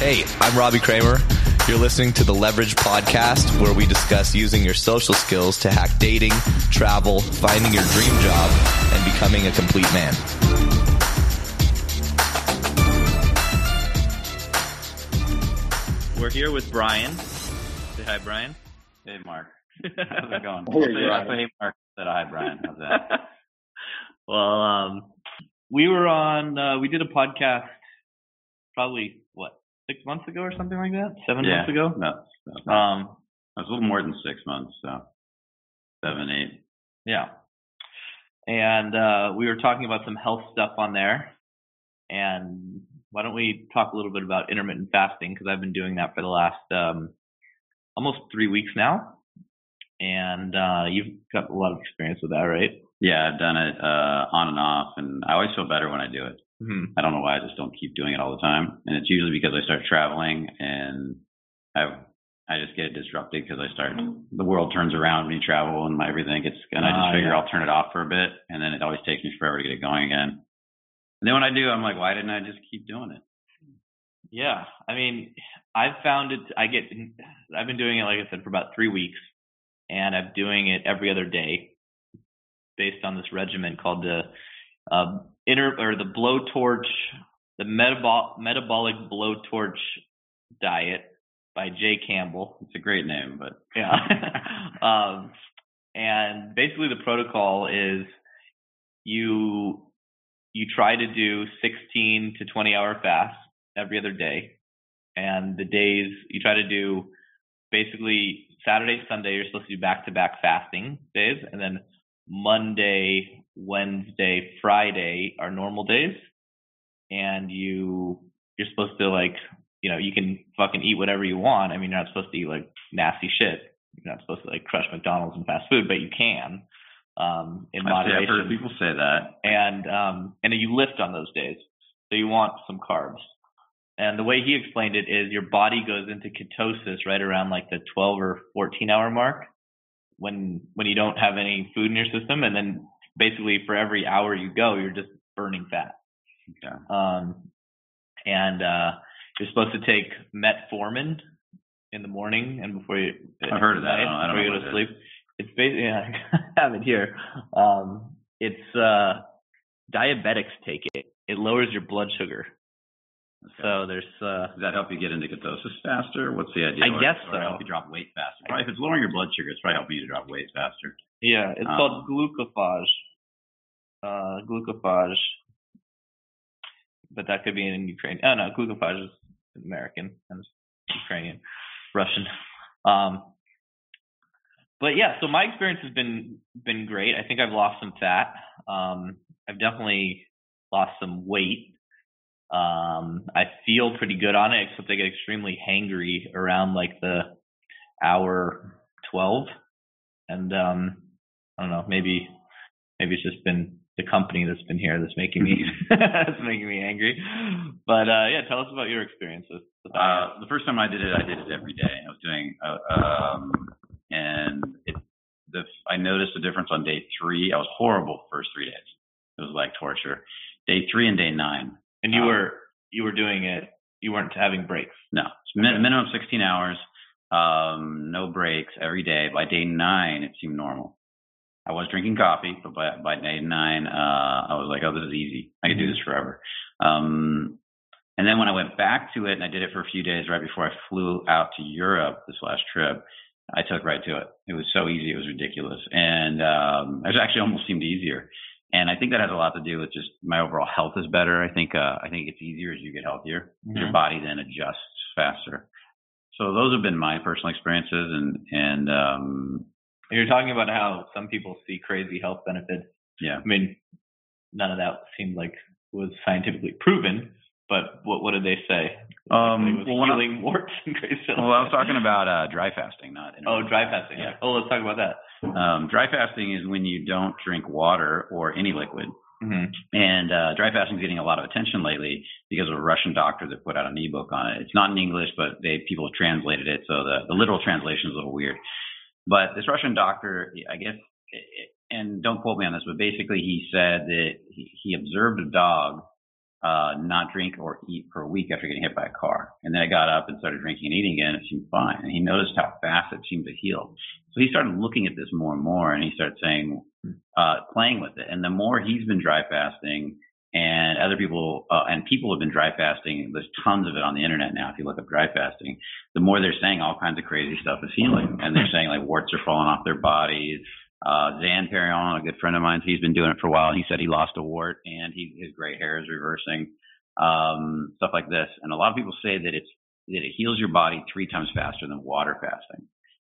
Hey, I'm Robbie Kramer. You're listening to the Leverage Podcast, where we discuss using your social skills to hack dating, travel, finding your dream job, and becoming a complete man. We're here with Brian. Say hi, Brian. Hey, Mark. How's it going? Hey, hey, Mark. Said hi, Brian. How's that? well, um, we were on. Uh, we did a podcast probably what six months ago or something like that. Seven yeah. months ago. No, no. Um, it was a little more than six months. So seven, eight. yeah. And uh, we were talking about some health stuff on there. And why don't we talk a little bit about intermittent fasting? Because I've been doing that for the last um, almost three weeks now. And uh, you've got a lot of experience with that, right? Yeah, I've done it uh, on and off, and I always feel better when I do it. Mm-hmm. I don't know why. I just don't keep doing it all the time, and it's usually because I start traveling and I I just get disrupted because I start the world turns around when you travel and my everything gets and I just Ah, figure yeah. I'll turn it off for a bit, and then it always takes me forever to get it going again. And then when I do, I'm like, why didn't I just keep doing it? Yeah, I mean, I've found it. I get. I've been doing it, like I said, for about three weeks, and I'm doing it every other day, based on this regimen called the uh, or the blowtorch, the metabol metabolic blowtorch diet by Jay Campbell. It's a great name, but Yeah. um, and basically the protocol is you you try to do 16 to 20 hour fasts every other day, and the days you try to do basically Saturday, Sunday you're supposed to do back to back fasting days, and then Monday, Wednesday, Friday are normal days, and you you're supposed to like you know, you can fucking eat whatever you want. I mean, you're not supposed to eat like nasty shit. You're not supposed to like crush McDonald's and fast food, but you can um, in I've I've heard moderation. people say that. And um, and you lift on those days, so you want some carbs. And the way he explained it is your body goes into ketosis right around like the 12 or 14 hour mark when when you don't have any food in your system, and then basically for every hour you go, you're just burning fat. Okay. Um, and uh, you're supposed to take metformin in the morning and before you. I've heard of that. I don't- I don't before you go to sleep. It's basically I have it here. Um, it's uh, diabetics take it. It lowers your blood sugar. Okay. So there's uh, Does that help you get into ketosis faster? What's the idea? I Or- guess or so. help you drop weight faster. Probably if it's lowering your blood sugar, it's probably helping you to drop weight faster. yeah, it's Um, called glucophage. Uh, glucophage. But that could be in Ukraine. Oh no, glucophage is American and Ukrainian, Russian. Um, but yeah, so my experience has been been great. I think I've lost some fat. Um, I've definitely lost some weight. Um, I feel pretty good on it, except I get extremely hangry around like the hour twelve, and um, I don't know, maybe maybe it's just been the company that's been here that's making me that's making me angry. But uh, yeah, tell us about your experiences. Uh, the first time I did it, I did it every day. I was doing, uh, um, and it, the, I noticed a difference on day three. I was horrible the first three days. It was like torture. Day three and day nine. And you um, were you were doing it. You weren't having breaks. No, min- minimum 16 hours, um, no breaks every day. By day nine, it seemed normal. I was drinking coffee, but by, by day nine, uh, I was like, oh, this is easy. I can do this forever. Um, and then when I went back to it and I did it for a few days right before I flew out to Europe this last trip, I took right to it. It was so easy. It was ridiculous. And, um, it actually almost seemed easier. And I think that has a lot to do with just my overall health is better. I think, uh, I think it's easier as you get healthier. Your Mhm. body then adjusts faster. So those have been my personal experiences and, and, um, You're talking about how some people see crazy health benefits. yeah. I mean, none of that seemed like was scientifically proven. But what what did they say? Um, well, when I- healing warts and crazy. Well, I was talking about, uh, dry fasting, not, Oh, dry fasting. Yeah. Oh, let's talk about that. Um, dry fasting is when you don't drink water or any liquid. hmm And uh, dry fasting is getting a lot of attention lately because of a Russian doctor that put out an ebook on it. It's not in English, but they people have translated it, so the, the literal translation is a little weird. But this Russian doctor, I guess, and don't quote me on this, but basically he said that he observed a dog uh, not drink or eat for a week after getting hit by a car. And then I got up and started drinking and eating again. It seemed fine. And he noticed how fast it seemed to heal. So he started looking at this more and more and he started saying, uh, playing with it. And the more he's been dry fasting and other people, uh, and people have been dry fasting, there's tons of it on the internet now. If you look up dry fasting, the more they're saying all kinds of crazy stuff is healing. And they're saying like warts are falling off their bodies. Uh, Zan Perrion, a good friend of mine, he's been doing it for a while. He said he lost a wart and he, his gray hair is reversing. Um, stuff like this. And a lot of people say that it's, that it heals your body three times faster than water fasting.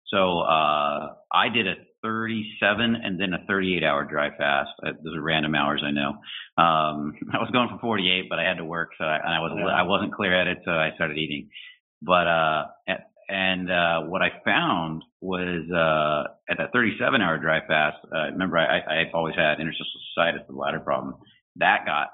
So, uh, I did a 37 and then a 38 hour dry fast. Uh, those are random hours, I know. Um, I was going for 48, but I had to work, so I, and I was, I wasn't clear at it, so I started eating. But, uh, at, and uh, what I found was uh, at that 37 hour dry fast, uh, remember I, I've always had interstitial cystitis, the bladder problem. That got,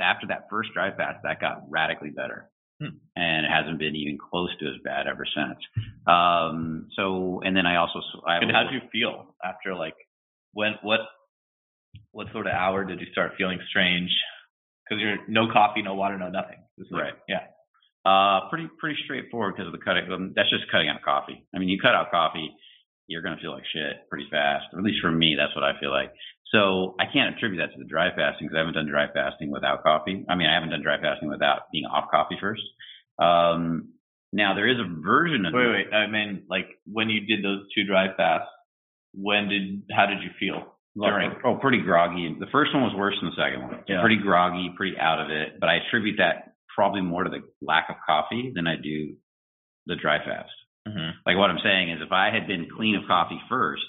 after that first dry fast, that got radically better. Hmm. And it hasn't been even close to as bad ever since. Um, so, and then I also, I and how did you feel after like, when, what, what sort of hour did you start feeling strange? Because you're no coffee, no water, no nothing. Like, right. Yeah. Uh, pretty pretty straightforward because of the cutting. Um, that's just cutting out coffee. I mean, you cut out coffee, you're gonna feel like shit pretty fast. Or at least for me, that's what I feel like. So I can't attribute that to the dry fasting because I haven't done dry fasting without coffee. I mean, I haven't done dry fasting without being off coffee first. Um, now there is a version of. Wait, wait. I mean, like when you did those two dry fasts, when did how did you feel? During? Oh, pretty groggy. The first one was worse than the second one. Yeah. Pretty groggy, pretty out of it. But I attribute that probably more to the lack of coffee than I do the dry fast. Mm-hmm. Like what I'm saying is if I had been clean of coffee first,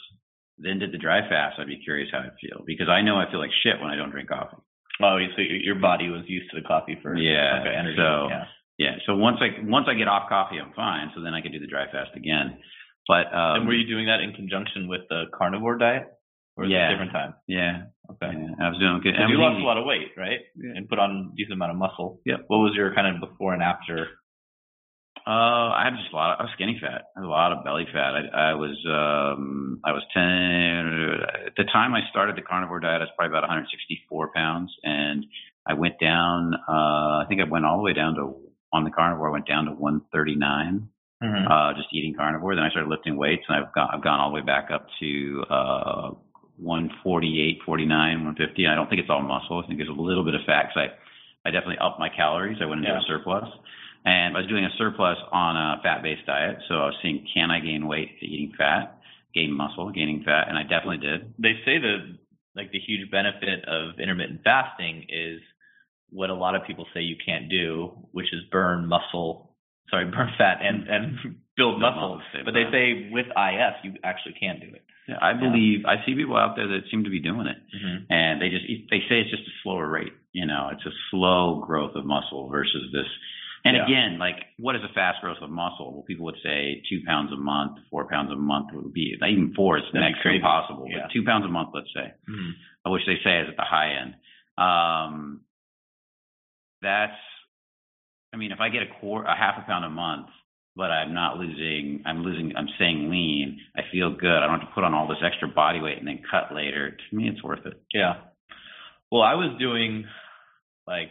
then did the dry fast, I'd be curious how I'd feel because I know I feel like shit when I don't drink coffee. Oh, so your body was used to the coffee first. Yeah. Okay, energy. So, yeah. yeah. So once I, once I get off coffee, I'm fine. So then I can do the dry fast again. But, um, and were you doing that in conjunction with the carnivore diet? Or yeah. different time? Yeah. Okay. Yeah, I was doing good. you lost a lot of weight, right? Yeah. And put on a decent amount of muscle. Yeah. What was your kind of before and after? Uh, I had just a lot. Of, I was skinny fat. I had a lot of belly fat. I, I was, um, I was ten. At the time I started the carnivore diet, I was probably about 164 pounds, and I went down. Uh, I think I went all the way down to on the carnivore. I went down to 139. Mm-hmm. Uh, just eating carnivore. Then I started lifting weights, and I've gone, I've gone all the way back up to uh 148, 49, 150. I don't think it's all muscle. I think there's a little bit of fat because I, I definitely upped my calories. I went into yeah. a surplus. And I was doing a surplus on a fat based diet. So I was seeing can I gain weight eating fat, gain muscle, gaining fat, and I definitely did. They say that like the huge benefit of intermittent fasting is what a lot of people say you can't do, which is burn muscle, sorry, burn fat and, and build muscle. But they say with IF you actually can do it. Yeah, I believe yeah. I see people out there that seem to be doing it, mm-hmm. and they just they say it's just a slower rate. You know, it's a slow growth of muscle versus this. And yeah. again, like what is a fast growth of muscle? Well, people would say two pounds a month, four pounds a month would be even four is next to impossible, yeah. but two pounds a month, let's say, mm-hmm. which they say is at the high end. Um, that's, I mean, if I get a quarter, a half a pound a month, but I'm not losing, I'm losing, I'm staying lean. I feel good. I don't have to put on all this extra body weight and then cut later. To me, it's worth it. Yeah. Well, I was doing like,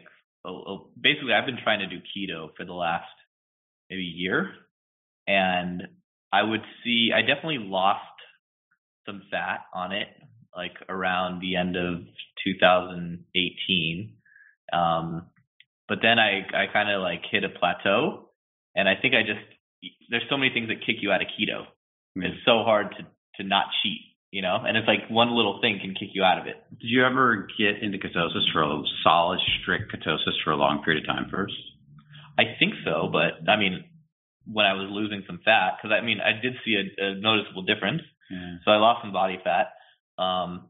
basically, I've been trying to do keto for the last maybe year. And I would see, I definitely lost some fat on it, like around the end of 2018. Um, but then I, I kind of like hit a plateau and I think I just there's so many things that kick you out of keto. Mm-hmm. It's so hard to to not cheat, you know. And it's like one little thing can kick you out of it. Did you ever get into ketosis for a solid, strict ketosis for a long period of time first? I think so, but I mean, when I was losing some fat, because I mean, I did see a, a noticeable difference. Yeah. So I lost some body fat, um,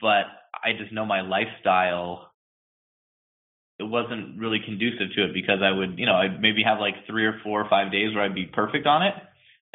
but I just know my lifestyle it wasn't really conducive to it because I would, you know, I'd maybe have like three or four or five days where I'd be perfect on it.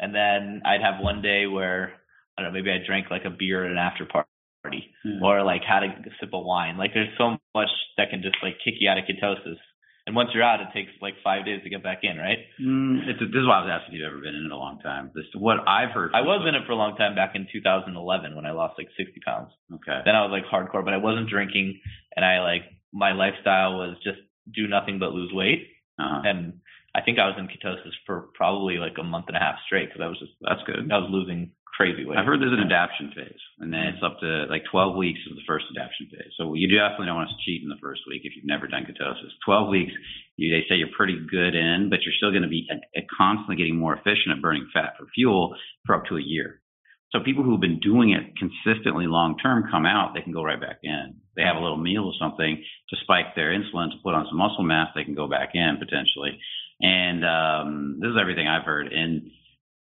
And then I'd have one day where, I don't know, maybe I drank like a beer at an after party mm. or like had a sip of wine. Like there's so much that can just like kick you out of ketosis. And once you're out, it takes like five days to get back in, right? Mm, it's a, this is why I was asking if you've ever been in it a long time. This what I've heard. I was in it for a long time back in 2011 when I lost like 60 pounds. Okay. Then I was like hardcore, but I wasn't drinking, and I like my lifestyle was just do nothing but lose weight. Uh-huh. And I think I was in ketosis for probably like a month and a half straight because I was just That's good. I was losing crazy weight. I've heard there's an adaptation phase, and then it's up to like 12 weeks is the first adaptation phase. So you definitely don't want to cheat in the first week if you've never done ketosis. 12 weeks, you, they say you're pretty good in, but you're still going to be uh, uh, constantly getting more efficient at burning fat for fuel for up to a year. So people who've been doing it consistently long term come out, they can go right back in. They have a little meal or something to spike their insulin to put on some muscle mass, they can go back in potentially. And um, this is everything I've heard. And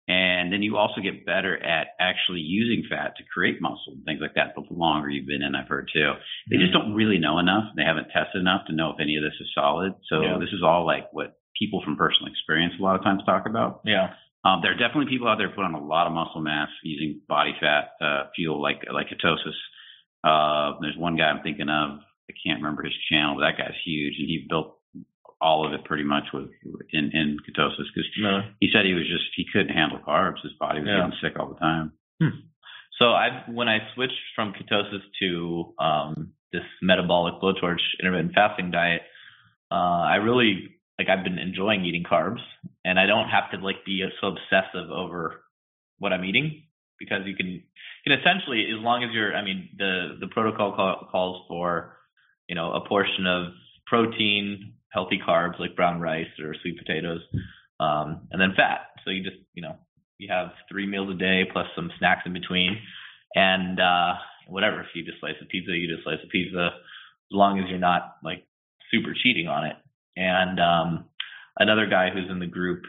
and then you also get better at actually using fat to create muscle and things like that. But the longer you've been in, I've heard too. They just don't really know enough. They haven't tested enough to know if any of this is solid. So Yeah. this is all like what people from personal experience a lot of times talk about. yeah. Um, there are definitely people out there put on a lot of muscle mass using body fat uh, fuel like like ketosis. Uh, there's one guy I'm thinking of. I can't remember his channel, but that guy's huge, and he built all of it pretty much with in in ketosis because No. he said he was just he couldn't handle carbs. His body was Yeah. getting sick all the time. So I when I switched from ketosis to um, this metabolic blowtorch intermittent fasting diet, uh, I really like I've been enjoying eating carbs, and I don't have to like be so obsessive over what I'm eating because you can you can essentially as long as you're I mean the the protocol call, calls for you know a portion of protein, healthy carbs like brown rice or sweet potatoes, um, and then fat. So you just you know you have three meals a day plus some snacks in between, and uh, whatever. If you a slice of pizza, you a slice of pizza, as long as you're not like super cheating on it. And um, another guy who's in the group,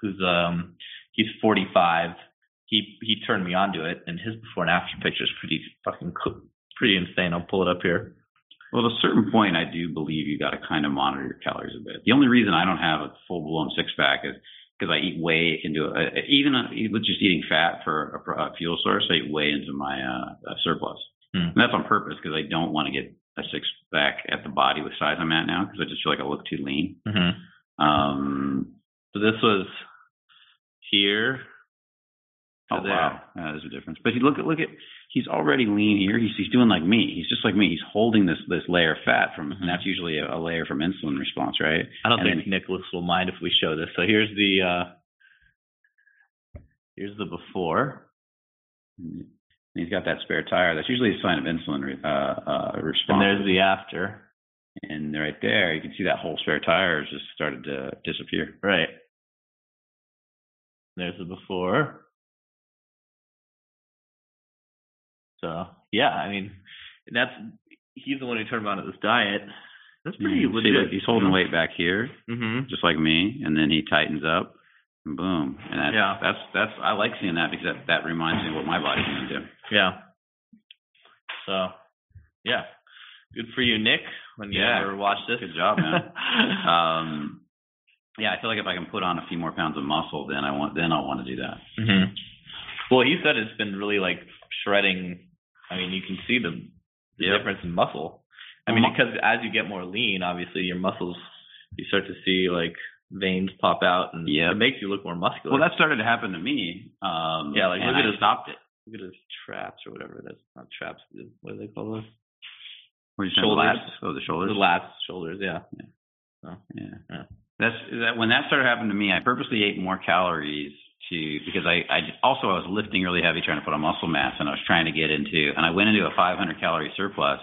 who's um, he's 45. He he turned me on to it, and his before and after picture is pretty fucking cool, pretty insane. I'll pull it up here. Well, at a certain point, I do believe you got to kind of monitor your calories a bit. The only reason I don't have a full blown six pack is because I eat way into a, even uh, with just eating fat for a, a fuel source, I eat way into my uh, uh, surplus. Hmm. And that's on purpose because I don't want to get a six pack at the body with size I'm at now because I just feel like I look too lean. Mm-hmm. Um, So this was here. oh there. wow, yeah, there's a difference. But you look at look at he's already lean here. He's he's doing like me. He's just like me. He's holding this this layer of fat from, and that's usually a, a layer from insulin response, right? I don't And think Nicholas will mind if we show this. So here's the uh here's the before. And he's got that spare tire. That's usually a sign of insulin re- uh, uh, And there's the after. And right there, you can see that whole spare tire has just started to disappear. Right. There's the before. So yeah, I mean that's he's the one who turned me on to this diet. That's pretty You see, legit. like, he's holding weight back here, Mm-hmm. just like me, and then he tightens up, and boom. And that's, Yeah. that's that's I like seeing that because that that reminds me of what my body's going to do. Yeah. So yeah. Good for you, Nick, when you Yeah. ever watch this. Good job, man. Um, yeah, I feel like if I can put on a few more pounds of muscle, then I want then I'll want to do that. hmm Well, he said it's been really like shredding. I mean, you can see the, the Yep. difference in muscle. I mean, because as you get more lean, obviously your muscles, you start to see like veins pop out, and Yep. it makes you look more muscular. Well, that started to happen to me. Um, yeah, like and look at I his stopped it. Look at his traps or whatever. That's not traps. What do they call those? What you Shoulders. lats? Oh, the shoulders. The lats, shoulders. Yeah. Yeah. Yeah. That's that when that started happening to me, I purposely ate more calories to because I, I also I was lifting really heavy trying to put on muscle mass and I was trying to get into and I went into a 500 calorie surplus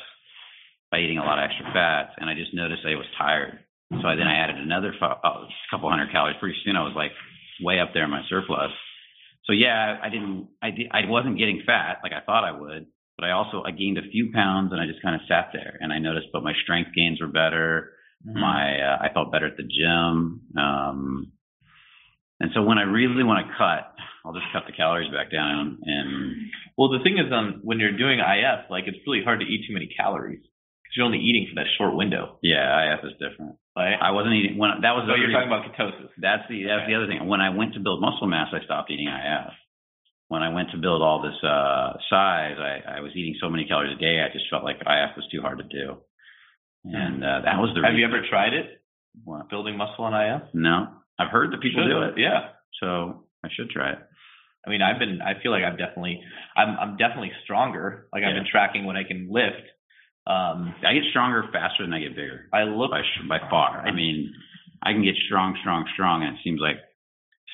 by eating a lot of extra fats and I just noticed I was tired. So I, then I added another fi- oh, couple hundred calories. Pretty soon I was like way up there in my surplus. So yeah, I didn't I did, I wasn't getting fat like I thought I would, but I also I gained a few pounds and I just kind of sat there and I noticed but my strength gains were better Mm-hmm. my uh, I felt better at the gym. Um, and so when I really want to cut, I'll just cut the calories back down. And Well, the thing is, um, when you're doing IF, like it's really hard to eat too many calories because you're only eating for that short window. yeah, IF is different. Right? I wasn't eating when that was so you're talking about ketosis. That's the that's the other thing. When I went to build muscle mass, I stopped eating IF. When I went to build all this uh, size, I, I was eating so many calories a day. I just felt like IF was too hard to do. And uh, that was the. Have you ever tried it? What? Building muscle on IF? No, I've heard that people Should. do it. Yeah. So I should try it. I mean, I've been. I feel like I've definitely. I'm. I'm definitely stronger. Like I've been tracking what I can lift. Um, I get stronger faster than I get bigger I look by by far. I mean, I can get strong, strong, strong, and it seems like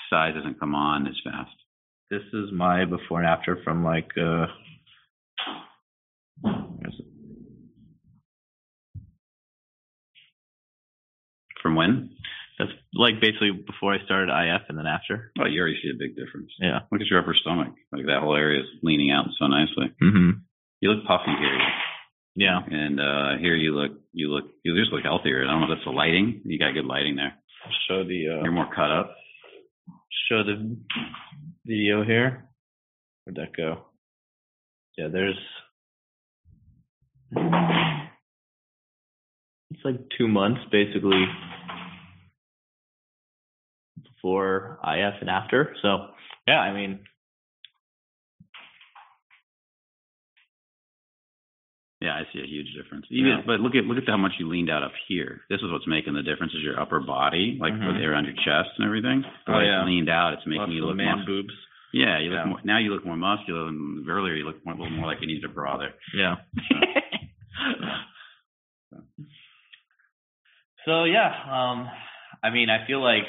size doesn't come on as fast. This is my before and after from like uh? From when? that's like basically before I started IF and then after. Oh, you already see a big difference. Yeah. Look at your upper stomach. Like that whole area is leaning out so nicely. Mm-hmm. You look puffy here, Yeah. and uh here you look you look you just look healthier. I don't know if that's the lighting. You got good lighting there. Show the You're uh more cut up. show the video here. Where'd that go? Yeah, there's it's like two months basically before IF and after. So yeah, I mean Yeah, I see a huge difference. Even, Yeah. but look at look at how much you leaned out up here. This is what's making the difference is your upper body, like Mhm. around your chest and everything. Oh, Like, yeah. leaned out. It's making lots you look man more. boobs. Yeah, you look Yeah. more. Now you look more muscular. And earlier you looked more, a little more like you needed a bra there. Yeah. so yeah, um, I mean, I feel like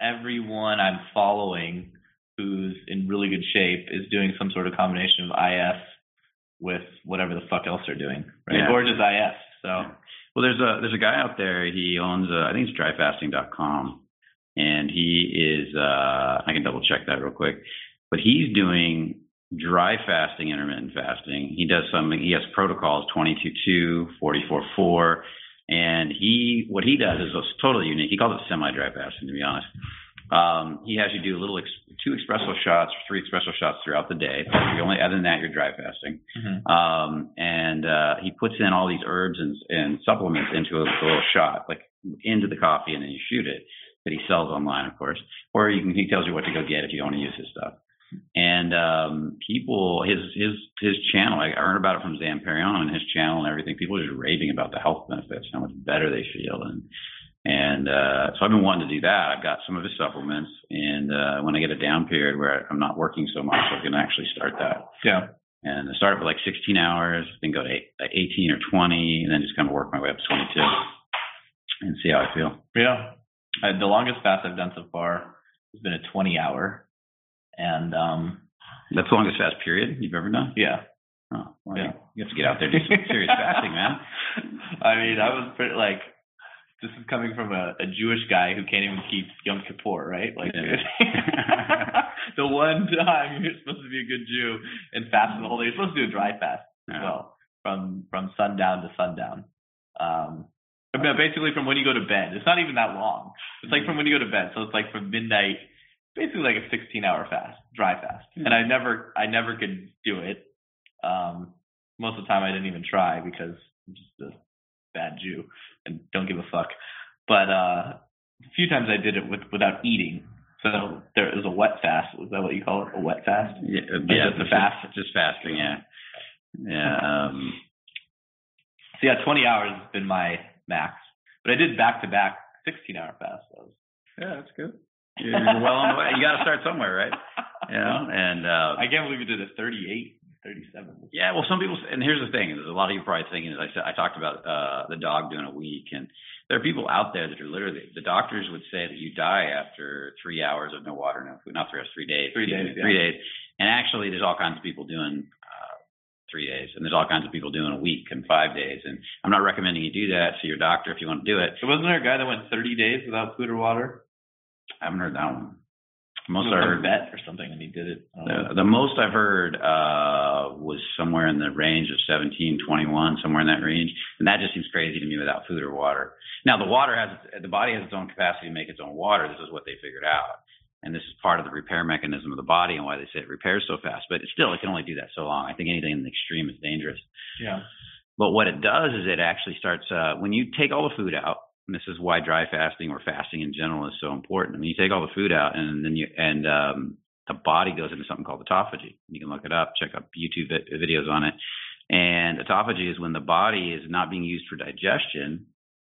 everyone I'm following who's in really good shape is doing some sort of combination of IF with whatever the fuck else they're doing, right? Yeah. Or just IF. So Well, there's a there's a guy out there. He owns uh, I think it's dryfasting.com, and he is uh, I can double check that real quick, but he's doing dry fasting, intermittent fasting. He does something. He has protocols 22-2, 44-4, and he what he does is totally unique. He calls it semi-dry fasting, to be honest. Um, he has you do a little ex- two espresso shots, three espresso shots throughout the day. You only other than that, you're dry fasting. Um, and uh, he puts in all these herbs and, and supplements into a, little shot, like into the coffee, and then you shoot it. That he sells online, of course, or you can he tells you what to go get if you don't want to use his stuff. And um, people, his his his channel, I heard about it from Zan Perrion and his channel and everything. People are just raving about the health benefits, how much better they feel, and and uh, so I've been wanting to do that. I've got some of his supplements, and uh, when I get a down period where I'm not working so much, I can actually start that yeah, and I started with like 16 hours, then go to eight, like 18 or 20, and then just kind of work my way up to 22 and see how I feel. yeah. Uh, the longest fast I've done so far has been a 20 hour, and um, That's the longest fast period you've ever done. yeah. Oh, well, Yeah. you have to get out there and do some serious fasting, man. I mean, I was pretty like, this is coming from a, a Jewish guy who can't even keep Yom Kippur, right? Like, the one time you're supposed to be a good Jew and fast the whole day. You're supposed to do a dry fast as well, from from sundown to sundown. Um, but basically from when you go to bed. It's not even that long. It's like from when you go to bed. So it's like from midnight, basically like a 16 hour fast, dry fast. And I never, I never could do it. Um, most of the time I didn't even try because just a bad Jew and don't give a fuck. But uh, a few times I did it with without eating. So there is a wet fast. Was that what you call it? A wet fast? Yeah, yeah just a fast? just fasting, yeah. Yeah. Um, So yeah, 20 hours has been my max. But I did back to back 16 hour fast. That was yeah, that's good. You're, you're well on the way. You got to start somewhere, right? You know, and uh, I can't believe you did a 38, 37. Yeah, well, some people, and here's the thing: there's a lot of you probably thinking, as I said, I talked about uh, the dog doing a week, and there are people out there that are literally the doctors would say that you die after three hours of no water, no food, not three hours, three days, Three days, three days, and actually, there's all kinds of people doing uh, three days, and there's all kinds of people doing a week and five days, and I'm not recommending you do that. See your doctor if you want to do it. So wasn't there a guy that went 30 days without food or water? I haven't heard that one. Most I heard vet or something, and he did it. I don't know. The, the most I've heard uh, was somewhere in the range of 17, 21, somewhere in that range, and that just seems crazy to me without food or water. Now the water has the body has its own capacity to make its own water. This is what they figured out, and this is part of the repair mechanism of the body and why they say it repairs so fast. But still, it can only do that so long. I think anything in the extreme is dangerous. Yeah. But what it does is it actually starts uh, when you take all the food out. This is why dry fasting or fasting in general is so important. I mean, you take all the food out, and then you and um, the body goes into something called autophagy. You can look it up, check out YouTube videos on it. And autophagy is when the body is not being used for digestion,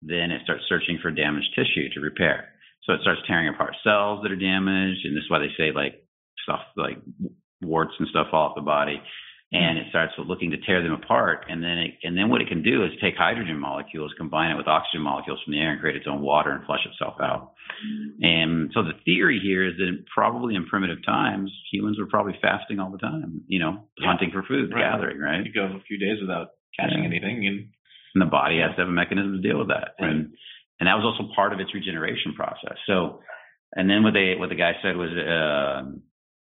then it starts searching for damaged tissue to repair. So it starts tearing apart cells that are damaged, and this is why they say like stuff like warts and stuff fall off the body. And it starts looking to tear them apart. And then it, and then what it can do is take hydrogen molecules, combine it with oxygen molecules from the air, and create its own water and flush itself out. And so the theory here is that probably in primitive times, humans were probably fasting all the time. You know, Yeah. hunting for food, Right. gathering, right? You go a few days without catching Yeah. anything, and and the body has to have a mechanism to deal with that. Right. And and that was also part of its regeneration process. So, and then what they what the guy said was, uh,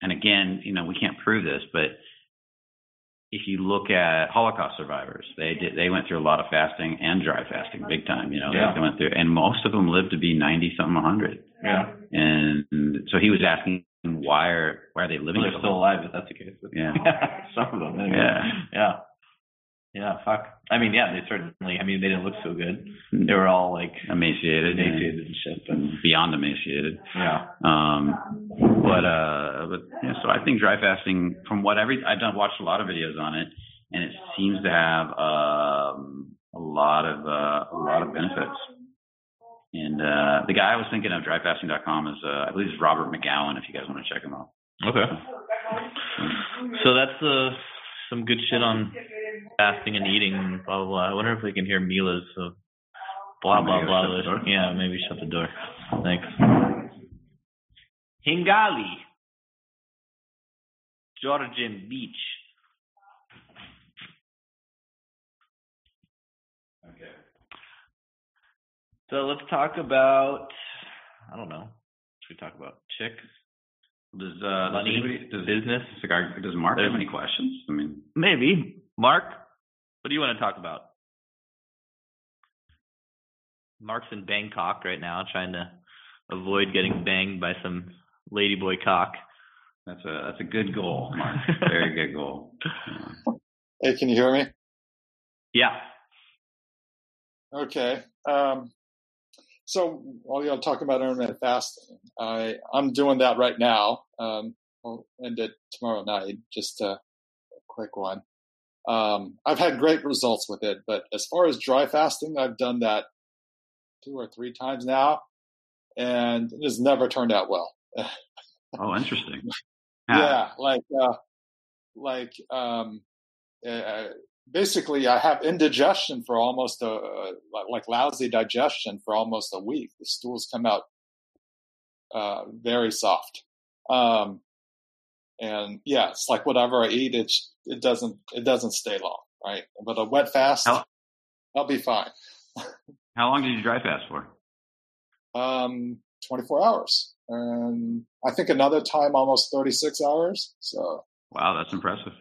and again, you know, we can't prove this, but if you look at Holocaust survivors, they did they went through a lot of fasting and dry fasting, big time. You know, Yeah. they went through, and most of them lived to be ninety something, hundred. yeah, And so he was asking, why are why are they living? they're still alive if that's the case. Yeah. some of them. Anyway. Yeah. yeah, yeah. Fuck. I mean, yeah, they certainly. I mean, they didn't look so good. Hmm. They were all like emaciated, emaciated and shit. But beyond emaciated. yeah, Um, but uh, but yeah, so I think dry fasting, from what every I've done, watched a lot of videos on it, and it seems to have um, a lot of uh, a lot of benefits. And uh, the guy I was thinking of, dryfasting.com, is uh, I believe it's Robert McGowan. If you guys want to check him out. Okay. So that's uh, some good shit on fasting and eating, blah, blah, blah. I wonder if we can hear Mila's uh, blah, blah, Maybe blah. shut the door. Yeah, maybe shut the door. Thanks. Hingali, Georgian Beach. Okay. So let's talk about, I don't know, should we talk about? Chicks? Does uh, Money, does, anybody, does business? Cigar, does Mark have any questions? I mean, Maybe. Mark, what do you want to talk about? Mark's in Bangkok right now, trying to avoid getting banged by some ladyboy cock. that's a that's a good goal, Mark. Very good goal. Yeah. Hey, can you hear me? Yeah. Okay. Um, so while you're talking about intermittent fasting, I I'm doing that right now. Um, I'll end it tomorrow night. Just a, a quick one. Um, I've had great results with it, but as far as dry fasting, I've done that two or three times now, and it has never turned out well. Oh, interesting. yeah like uh like um uh, basically i have indigestion for almost a uh, like, like lousy digestion for almost a week the stools come out uh very soft um and yeah it's like whatever i eat it it doesn't it doesn't stay long right but a wet fast How- i'll be fine How long did you dry fast for? um 24 hours and i think another time almost 36 hours so Wow, that's impressive.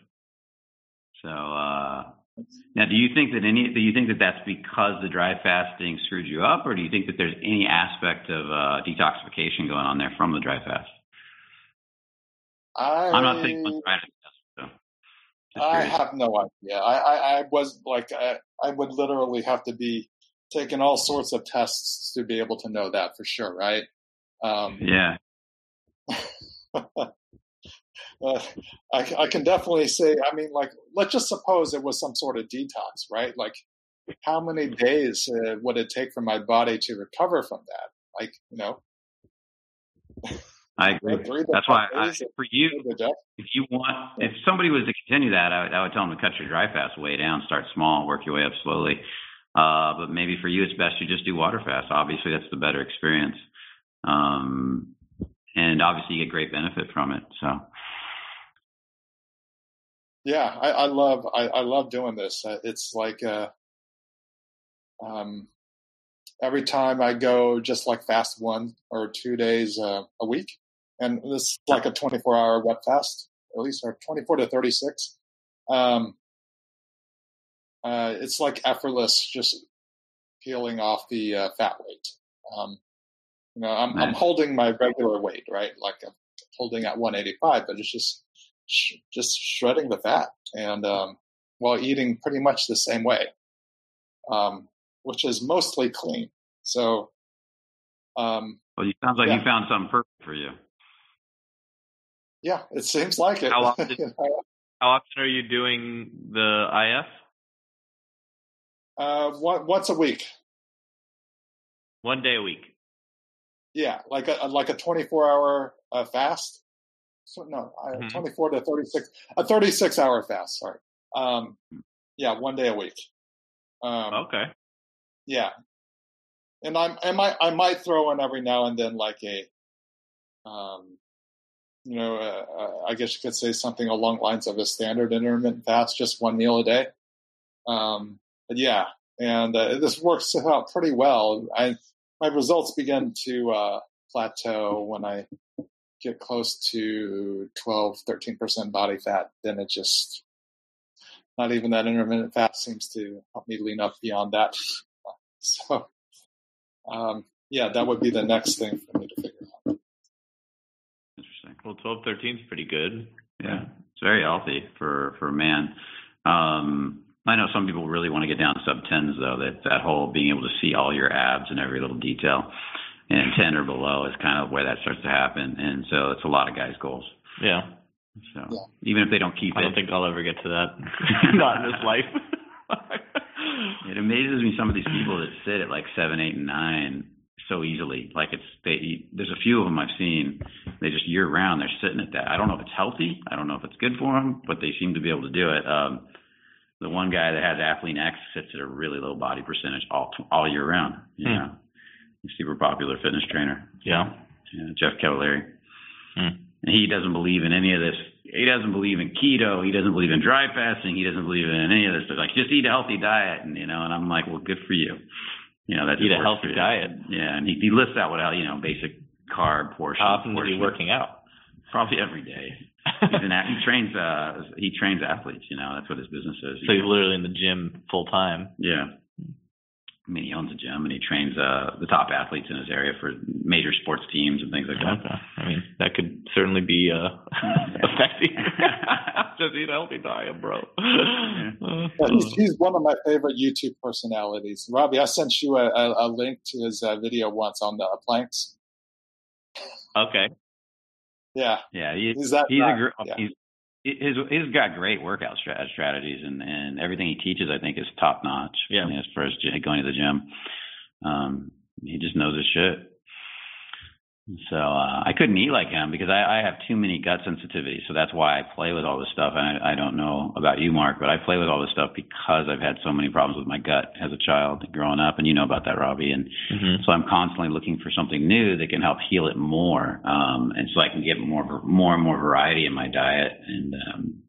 So uh, now, do you think that any? Do you think that that's because the dry fasting screwed you up, or do you think that there's any aspect of uh, detoxification going on there from the dry fast? I, I'm not saying one dry fast. So I have no idea. I, I, I was like, I, I would literally have to be taking all sorts of tests to be able to know that for sure, right? Um, yeah. uh, I, I can definitely say, I mean, like, let's just suppose it was some sort of detox, right? Like, how many days uh, would it take for my body to recover from that? Like, you know, I agree. That's why I, for you, if you want, if somebody was to continue that, I, would- I would tell them to cut your dry fast way down, start small, work your way up slowly. Uh, but maybe for you, it's best you just do water fast. Obviously, that's the better experience. Um, and obviously, you get great benefit from it. So, Yeah, I, I love I, I love doing this. Uh, It's like uh, um, every time I go, just like fast one or two days uh, a week, and this is like a 24 hour wet fast, at least or 24 to 36. Um, uh, it's like effortless, just peeling off the uh, fat weight. Um, you know, I'm, I'm holding my regular weight, right? Like I'm holding at 185, but it's just sh- just shredding the fat and um, while eating pretty much the same way, um, which is mostly clean. So, um, well, it sounds like Yeah. you found something perfect for you. Yeah, it seems like it. How often- You know, How often are you doing the IF? uh, one, once a week. One day a week. Yeah, like a like a 24 hour uh, fast. so, no, I, Mhm. 24 to 36, a 36 hour fast. Sorry. Um, yeah, one day a week. Um, Okay. yeah, and I'm I might I might throw in every now and then like a, um, you know, uh, uh, I guess you could say something along lines of a standard intermittent fast, just one meal a day. Um, but yeah, and uh, this works out pretty well. I my results begin to uh, plateau when I get close to 12, 13 percent body fat. Then it just not even that intermittent fast seems to help me lean up beyond that. So, um, yeah, that would be the next thing for me to figure. Well, 12, 13 is pretty good. Yeah, it's very healthy for for a man. Um, I know some people really want to get down to sub tens though. That that whole being able to see all your abs and every little detail, and ten or below is kind of where that starts to happen. And so it's a lot of guys' goals. Yeah. So Yeah. even if they don't keep I it, I don't think I'll ever get to that. Not in this life. It amazes me some of these people that sit at like seven, eight, and nine so easily. Like it's they. There's a few of them I've seen. They just year round they're sitting at that. I don't know if it's healthy. I don't know if it's good for them, but they seem to be able to do it. Um, the one guy that has Athlean-X sits at a really low body percentage all all year round. You Hmm. know, super popular fitness trainer. yeah. Yeah, Jeff Cavaliere. Hmm. And he doesn't believe in any of this. He doesn't believe in keto. He doesn't believe in dry fasting. He doesn't believe in any of this stuff. Like, just eat a healthy diet, and you know. And I'm like, well, good for you. You know, that Eat a healthy diet. Yeah, and he, he lists out what you know, basic carb portion. How often is he working out? Probably every day. He's an he trains. Uh, he trains athletes. You know, that's what his business is. so he's literally in the gym full time. Yeah. I mean, he owns a gym and he trains uh, the top athletes in his area for major sports teams and things like that. Okay. I mean, that could certainly be uh, effective. Just eat a healthy diet, bro. Yeah, he's, he's one of my favorite YouTube personalities. Robbie, I sent you a, a, a link to his uh, video once on the planks. okay. Yeah, Yeah, he, he's that. he's guy. a gr- Yeah. he's he's he's got great workout stra- strategies and and everything he teaches I think is top notch. Yeah. I mean, as far as going to the gym, um, he just knows his shit. So uh, I couldn't eat like him because I, I have too many gut sensitivities. So that's why I play with all this stuff. And I, I don't know about you, Mark, but I play with all this stuff because I've had so many problems with my gut as a child growing up, and you know about that, Robbie. And hmm so I'm constantly looking for something new that can help heal it more, um, and so I can get more, more and more variety in my diet. And um,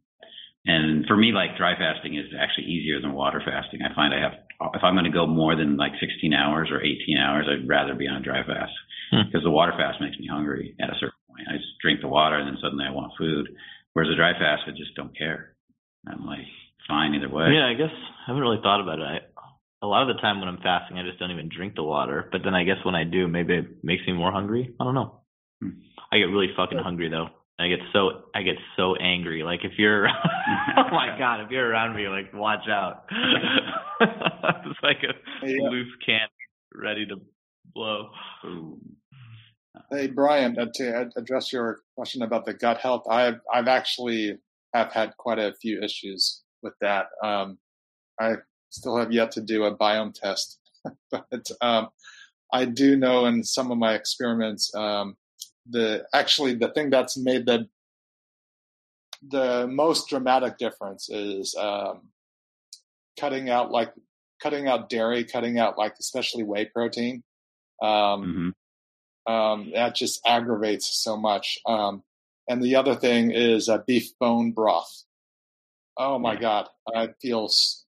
and for me, like dry fasting is actually easier than water fasting. I find I have, if I'm going to go more than like 16 hours or 18 hours, I'd rather be on a dry fast Hmm. because the water fast makes me hungry at a certain point. I just drink the water and then suddenly I want food. Whereas a dry fast, I just don't care. I'm like fine either way. Yeah, I guess I haven't really thought about it. I, a lot of the time when I'm fasting, I just don't even drink the water. But then I guess when I do, maybe it makes me more hungry. I don't know. Hmm. I get really fucking hungry though. I get so I get so angry. Like if you're, oh my god, if you're around me, like watch out. it's like a Hey, uh, loose can ready to blow. Ooh. Hey Brian, uh, to address your question about the gut health, I've I've actually have had quite a few issues with that. Um, I still have yet to do a biome test, but um, I do know in some of my experiments, um, the actually the thing that's made the the most dramatic difference is um, cutting out like cutting out dairy, cutting out like especially whey protein. Um, Mhm. um, that just aggravates so much. Um, and the other thing is uh, beef bone broth. Oh my Yeah. god, I feel s-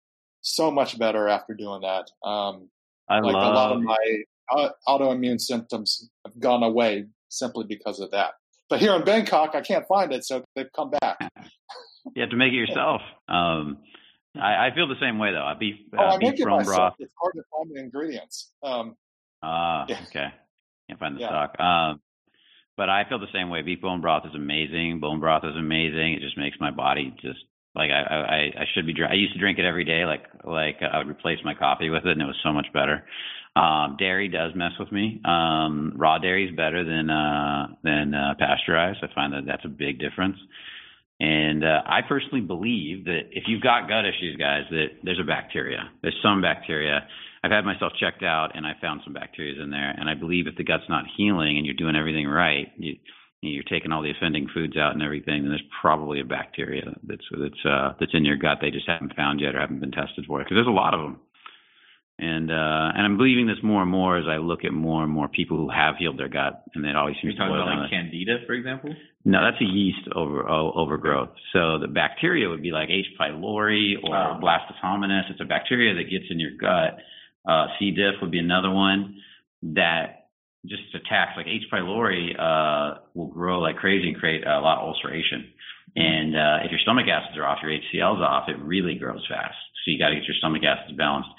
so much better after doing that. Um, I like love a lot of my uh, autoimmune symptoms have gone away simply because of that. But here in Bangkok, I can't find it, so they've come back. You have to make it yourself. Um, I, I feel the same way though. I beef, oh, uh, I make it bone myself. broth. It's hard to find the ingredients. Um, Ah, Yeah. okay. Can't find the Yeah. stock. Um, but I feel the same way. Beef bone broth is amazing. Bone broth is amazing. It just makes my body just like I I, I should be. I used to drink it every day. Like like I would replace my coffee with it, and it was so much better. Um, dairy does mess with me. Um, raw dairy is better than uh, than uh, pasteurized. I find that that's a big difference. And uh, I personally believe that if you've got gut issues, guys, that there's a bacteria. There's some bacteria. I've had myself checked out, and I found some bacteria in there. And I believe if the gut's not healing and you're doing everything right, you, you're taking all the offending foods out and everything, then there's probably a bacteria that's that's uh, that's in your gut they just haven't found yet or haven't been tested for. Because there's a lot of them, and uh, and I'm believing this more and more as I look at more and more people who have healed their gut, and it always seems You're talking about like candida, for example. no, that's a yeast over overgrowth. So the bacteria would be like H. pylori or Oh. Blastus hominis. It's a bacteria that gets in your gut. Uh, C. diff would be another one that just attacks. Like H. pylori uh, will grow like crazy and create a lot of ulceration. And uh, if your stomach acids are off, your HCl's off, it really grows fast. So you got to get your stomach acids balanced.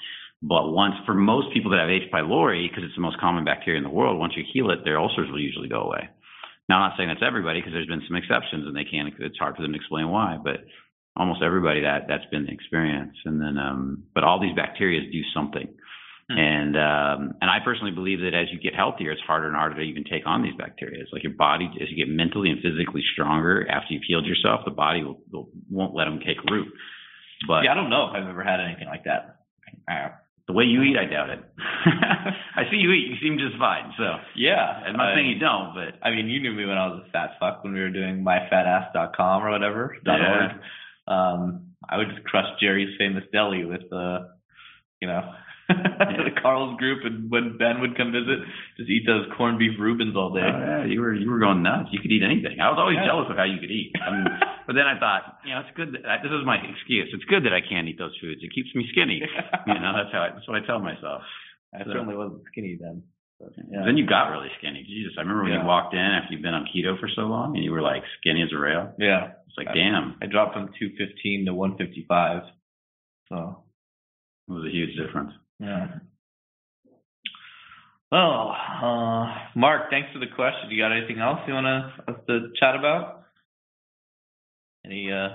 But once, for most people that have H. pylori, because it's the most common bacteria in the world, once you heal it, their ulcers will usually go away. Now, I'm not saying that's everybody because there's been some exceptions and they can't, it's hard for them to explain why, but almost everybody that, that's been the experience. And then, um, but all these bacteria do something. Hmm. And, um, and I personally believe that as you get healthier, it's harder and harder to even take on these bacteria. It's like your body, as you get mentally and physically stronger after you've healed yourself, the body will, will, won't let them take root. But yeah, I don't know if I've ever had anything like that. The way you eat, I doubt it. I see you eat, you seem just fine. So yeah, I'm not I- saying you don't, but I mean, you knew me when I was a fat fuck when we were doing myfatass.com or whatever. dot Yeah. org. Um, I would just crush Jerry's famous deli with uh, you know, the Carl's group, and when Ben would come visit, just eat those corned beef Reubens all Oh, day. yeah, you were you were going nuts. You could eat anything. I was always Yeah. jealous of how you could eat. I mean, but then I thought, you know, it's good. That, this is my excuse. It's good that I can't eat those foods. It keeps me skinny. You know, that's how. I, that's what I tell myself. I certainly wasn't skinny then. But, yeah. Then you got really skinny. Jesus, I remember when Yeah. you walked in after you've been on keto for so long, and you were like skinny as a rail. yeah, It's like, damn, I dropped from 215 to 155. So it was a huge difference. yeah. Well, uh, Mark, thanks for the question. You got anything else you want to us to chat about? Any uh,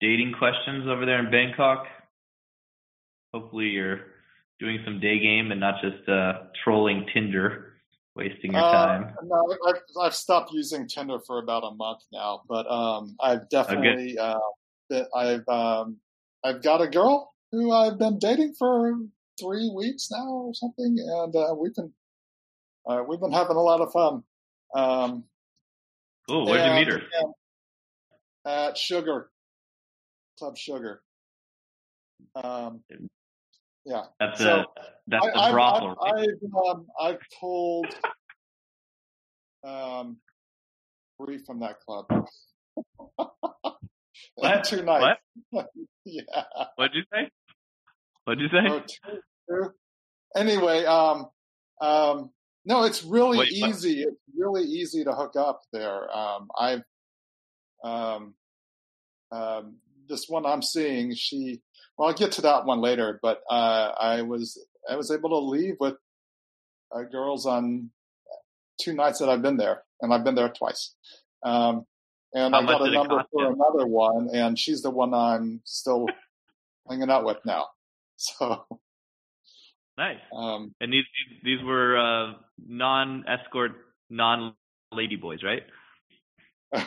dating questions over there in Bangkok? Hopefully, you're doing some day game and not just uh, trolling Tinder, wasting your Uh, time. no, I've, I've stopped using Tinder for about a month now, but um, I've definitely uh, been- I've um, I've got a girl who I've been dating for three weeks now or something, and uh, we've been uh, we've been having a lot of fun. Um, Oh, where'd you meet her? and- At Sugar Club Sugar. Um, yeah. That's so, a that's I, a brothel. I've, right? I've, um, I've pulled um, three from that club. What? Two nights. What? yeah. What'd you say? What'd you say? Oh, two, two. Anyway, um, um, no, it's really Wait, what? easy. It's really easy to hook up there. Um, I've, um, um, this one I'm seeing, she, well, I'll get to that one later, but, uh, I was, I was able to leave with uh, girls on two nights that I've been there and I've been there twice. Um, and How I got a number for another one and she's the one I'm still hanging out with now. So, Nice. um, And these these were uh, non-escort, non-lady boys, right?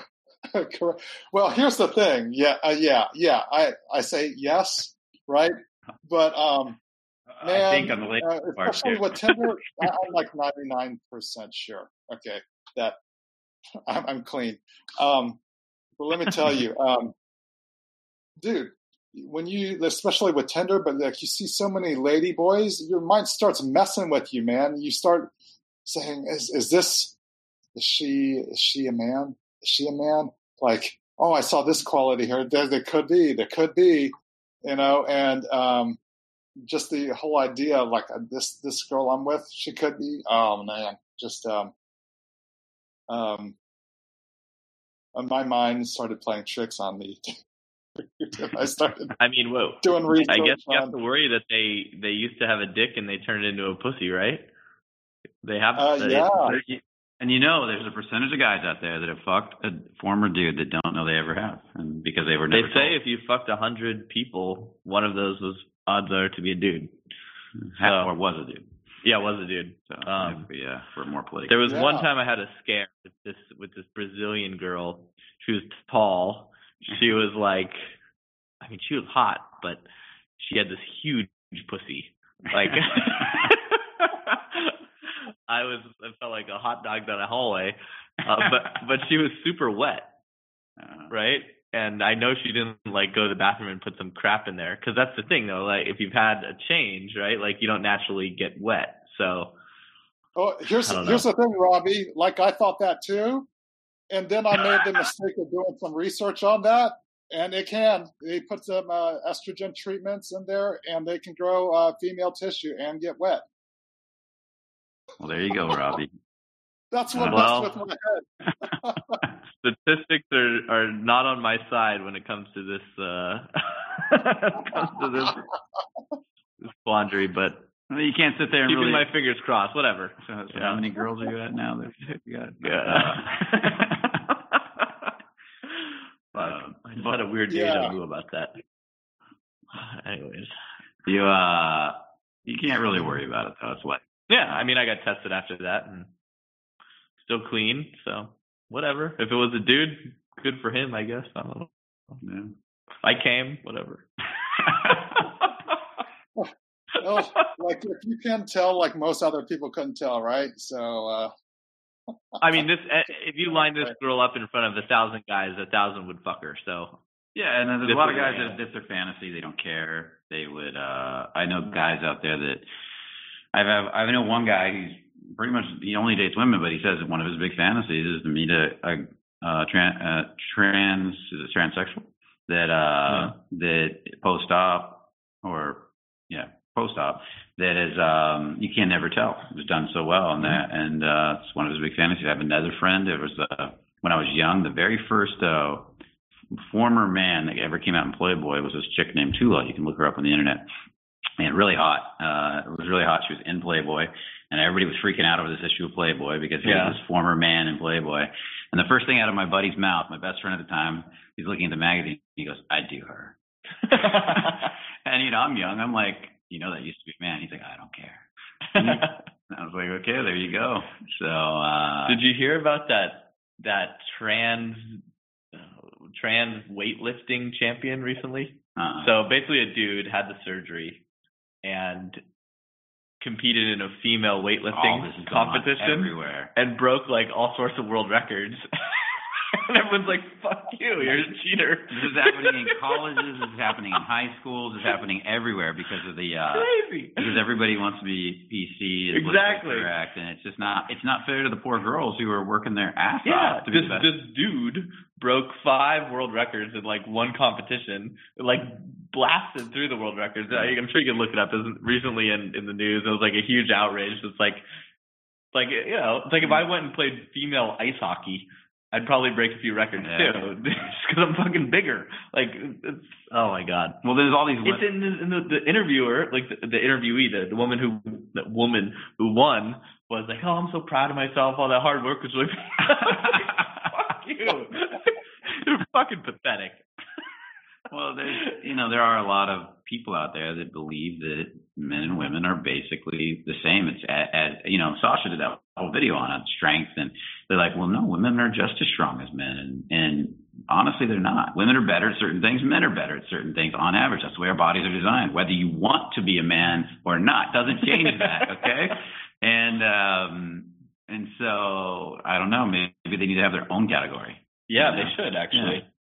Correct. Well, here's the thing. Yeah, uh, yeah, yeah. I I say yes, right? But um, man, I think on the late uh, especially with Tinder, I- I'm like 99 percent sure. Okay, that I'm, I'm clean. Um, but let me tell you, um, dude, when you, especially with Tinder, but like you see so many lady boys, your mind starts messing with you, man. You start saying, "Is is this? Is she? Is she a man? Is she a man?" Like, oh, I saw this quality here. There, there could be. There could be. You know, and um, just the whole idea of like uh, this this girl I'm with, she could be. Oh man, just um, um, uh, my mind started playing tricks on me. I started I mean, whoa. doing research. I guess you have to worry that they they used to have a dick and they turned it into a pussy, right? They have. uh, they- yeah, And you know, there's a percentage of guys out there that have fucked a former dude that don't know they ever have, and because they were They never say told. if you fucked a hundred people, one of those was odds are to be a dude. Half so- or was a dude. Yeah, it was a dude. So Um, if we, uh, we're more political. There was one time I had a scare with this with this Brazilian girl. She was tall. She was like, I mean, she was hot, but she had this huge pussy. Like, I was, I felt like a hot dog down a hallway, uh, but but she was super wet, Uh, right? And I know she didn't like go to the bathroom and put some crap in there because that's the thing though. Like if you've had a change, right? Like you don't naturally get wet, so Oh, here's here's the thing, Robbie. Like I thought that too, and then I made the mistake of doing some research on that, and it can. They put some uh, estrogen treatments in there, and they can grow uh, female tissue and get wet. Well, there you go, Robbie. That's what Well- messed with my head. statistics are are not on my side when it comes to this uh comes to this, this quandary, but you can't sit there and keeping really. my fingers crossed, whatever. so, so Yeah. how many girls are you at now? That you got? Fuck. Uh, I just but- had a weird Yeah. deja vu about that. Anyways. you uh, you can't really worry about it though. It's what. Yeah, I mean I got tested after that and still clean, so whatever. If it was a dude, good for him, I guess. I don't know. Yeah. I came, whatever. Oh, like if you can tell, like most other people couldn't tell, right? So uh, I mean, this eh, if you line this girl up in front of a thousand guys, a thousand would fuck her. So Yeah, and then there's a lot of guys that if it's their fantasy, they don't care. They would. uh I know guys out there that I've have, I know one guy. He's pretty much he only dates women, but he says that one of his big fantasies is to meet a, a, a tran, uh, trans is it transsexual that uh that post op or yeah post op that is um you can never tell. It was done so well on that, and uh it's one of his big fantasies. I have another friend. It was uh when I was young, the very first. uh former man that ever came out in Playboy was this chick named Tula. You can look her up on the internet. And really hot. Uh, it was really hot. She was in Playboy, and everybody was freaking out over this issue of Playboy because he Yeah. was this former man in Playboy. And the first thing out of my buddy's mouth, my best friend at the time, he's looking at the magazine. He goes, "I'd do her." and you know, I'm young. I'm like, you know, that used to be a man. He's like, I don't care. And I was like, okay, there you go. So, uh, Did you hear about that that trans uh, trans weightlifting champion recently? uh, So basically, a dude had the surgery and competed in a female weightlifting oh, this is going on competition everywhere. and broke like all sorts of world records. and everyone's like, "Fuck you, you're a cheater." This is happening in colleges. This is happening in high schools. This is happening everywhere because of the uh, Crazy. because everybody wants to be PC and Exactly. correct, and it's just not it's not fair to the poor girls who are working their ass Yeah, off to be this this dude broke five world records in like one competition, like blasted through the world records. I, I'm sure you can look it up. It was recently in in the news. It was like a huge outrage. It's like, like you know, it's like if I went and played female ice hockey, I'd probably break a few records Yeah. too, just because I'm fucking bigger. Like, it's oh my god. well, there's all these. It's in the, in the, the interviewer, like the, the interviewee, the, the woman who, the woman who won was like, "Oh, I'm so proud of myself. All that hard work was really." Fuck you. You're fucking pathetic. Well, there's you know there are a lot of people out there that believe that men and women are basically the same. It's as, as you know, Sasha did that whole video on it, strength, and they're like, well, no, women are just as strong as men, and and honestly, they're not. Women are better at certain things. Men are better at certain things. On average, that's the way our bodies are designed. Whether you want to be a man or not doesn't change that. Okay, and um and so I don't know. Maybe they need to have their own category. Yeah, Yeah. they should actually. Yeah.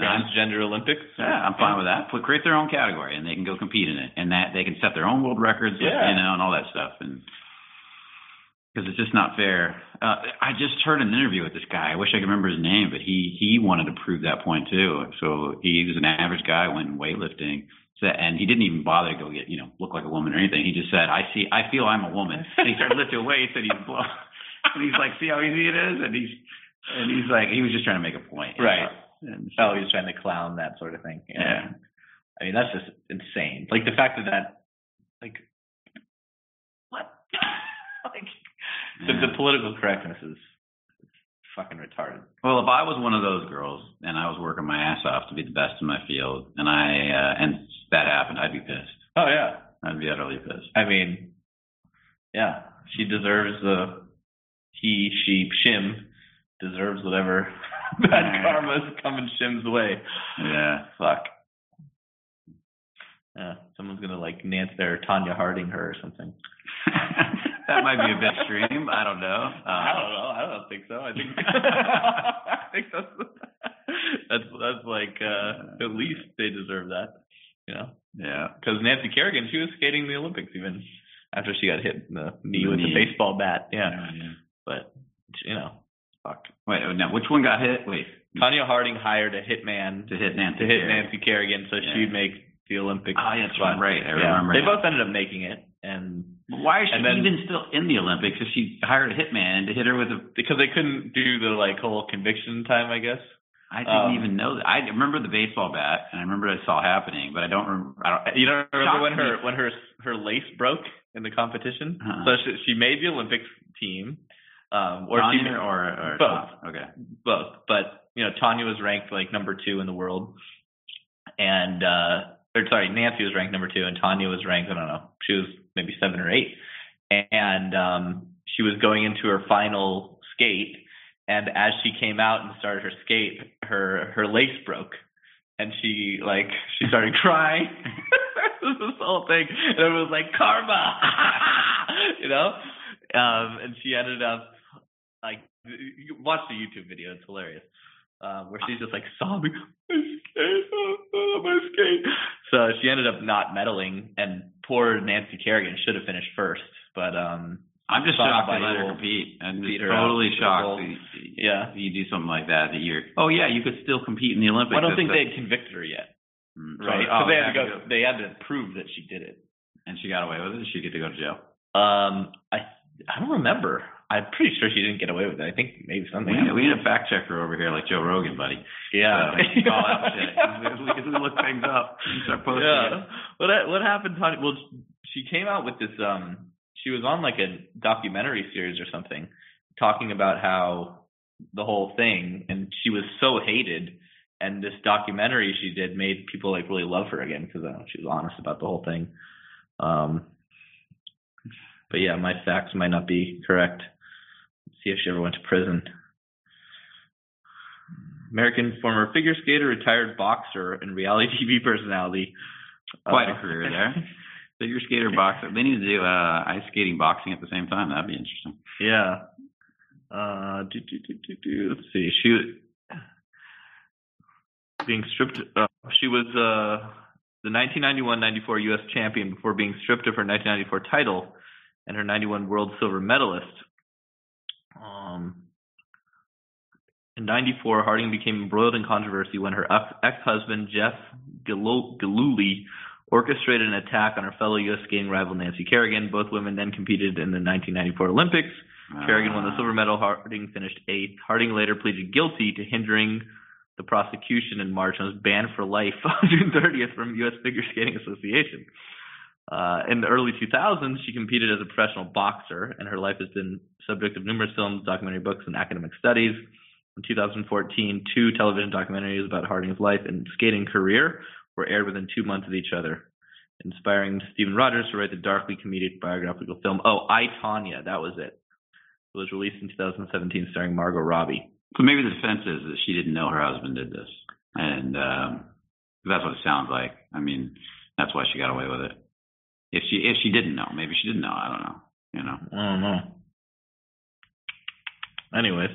Transgender Olympics. Yeah, I'm fine with that. Put create their own category, and they can go compete in it, and that they can set their own world records, Yeah. you know, and all that stuff. And because it's just not fair. Uh, I just heard an interview with this guy. I wish I could remember his name, but he he wanted to prove that point too. So he was an average guy, went weightlifting, so, and he didn't even bother to go get you know look like a woman or anything. He just said, "I see, I feel I'm a woman." And he started lifting weights, and he's blow, and he's like, "See how easy it is?" And he's and he's like, he was just trying to make a point, you know? And Oh, he's trying to clown that sort of thing. Yeah. I mean, that's just insane. Like the fact that that, like, what? like, the, Yeah. the political correctness is fucking retarded. Well, if I was one of those girls and I was working my ass off to be the best in my field, and I uh, and that happened, I'd be pissed. Oh yeah. I'd be utterly pissed. I mean, yeah, she deserves the he, she, shim deserves whatever bad karma's coming shim's way. Yeah. Fuck. Yeah, someone's gonna like Nance their Tonya Harding her or something. that might be a bit extreme. I don't know. Uh, I don't know. I don't think so. I think I think that's that's that's like uh, at least they deserve that. You know, yeah. because Nancy Kerrigan, she was skating the Olympics even after she got hit in the knee The with knee. the baseball bat. Yeah, yeah. but you know, fuck. Wait, oh, now which one got hit? Wait, Tonya Harding hired a hitman to hit Nancy. to hit Kerrigan. Nancy Kerrigan so Yeah. she'd make the Olympics. Oh, yeah, that's fun. right. I Yeah. remember They now. both ended up making it, and Why is she then- even still in the Olympics if she hired a hitman to hit her with a? because they couldn't do the like whole conviction time, I guess. I didn't Um, even know that. I remember the baseball bat, and I remember I saw happening, but I don't remember. I don't, You don't remember when her me. when her her lace broke in the competition? Uh-uh. So she, she made the Olympics team, um, or she Tonya or, or Both. Okay. both. But you know, Tonya was ranked like number two in the world, and uh, or sorry, Nancy was ranked number two, and Tonya was ranked I don't know, she was maybe seven or eight, and um, she was going into her final skate, and as she came out and started her skate, her her lace broke, and she like she started crying. this whole thing, and it was like karma, you know. Um, and she ended up like you watch the YouTube video; it's hilarious. Um, where she's just like sobbing, my skate, oh, my skate. So she ended up not medaling, and poor Nancy Kerrigan should have finished first, but um, I'm just shocked they let her compete. I'm just totally shocked. Yeah. You do something like that that you're. Oh yeah, you could still compete in the Olympics. I don't think they had convicted her yet, Mm, so- right? oh, they had to go, they had to prove that she did it. and she got away with it. She get to go to jail? Um, I I don't remember. I'm pretty sure she didn't get away with it. I think maybe something. We need, we need a fact checker over here, like Joe Rogan, buddy. Yeah. So, can call out shit. We can look things up. and Start posting yeah. it. What what happened, Tonya? Well, she came out with this. Um, she was on like a documentary series or something, talking about how the whole thing, and she was so hated. And this documentary she did made people like really love her again because uh, she was honest about the whole thing. Um, but yeah, my facts might not be correct. See if she ever went to prison. American former figure skater, retired boxer, and reality TV personality. Quite Uh, a career there. Figure skater, boxer. They need to do uh, ice skating, boxing at the same time. That'd be interesting. Yeah. Uh, do, do, do, do, do. Let's see. She was being stripped. Uh, she was uh, the 1991-94 U.S. champion before being stripped of her 1994 title and her 91 World Silver medalist. Um, in '94, Harding became embroiled in controversy when her ex- ex-husband Jeff Gillo- Gillooly orchestrated an attack on her fellow U.S. skating rival Nancy Kerrigan. Both women then competed in the 1994 Olympics. Kerrigan won the Uh, silver medal. Harding finished eighth. Harding later pleaded guilty to hindering the prosecution in March and was banned for life on June 30th from U.S. Figure Skating Association. Uh, in the early 2000s, she competed as a professional boxer, and her life has been subject of numerous films, documentary books, and academic studies. In 2014, two television documentaries about Harding's life and skating career were aired within two months of each other, inspiring Steven Rogers to write the darkly comedic biographical film. Oh, I Tonya, that was it. It was released in 2017, starring Margot Robbie. So maybe the defense is that she didn't know her husband did this, and um, that's what it sounds like. I mean, that's why she got away with it. If she if she didn't know, maybe she didn't know. I don't know. You know. I don't know. Anyways,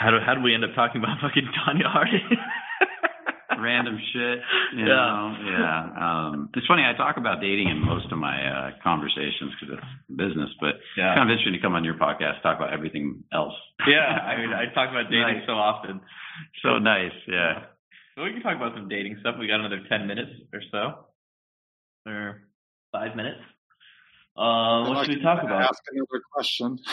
how do how do we end up talking about fucking Tonya Harding? Random shit. You Yeah. know? Yeah. Um, it's funny. I talk about dating in most of my uh, conversations because it's business, but it's kind of interesting to come on your podcast talk about everything else. Yeah, I mean, I talk about dating Nice. so often. So nice. Yeah. So we can talk about some dating stuff. We got another ten minutes or so, or five minutes. Uh, what should we talk about? Ask another question.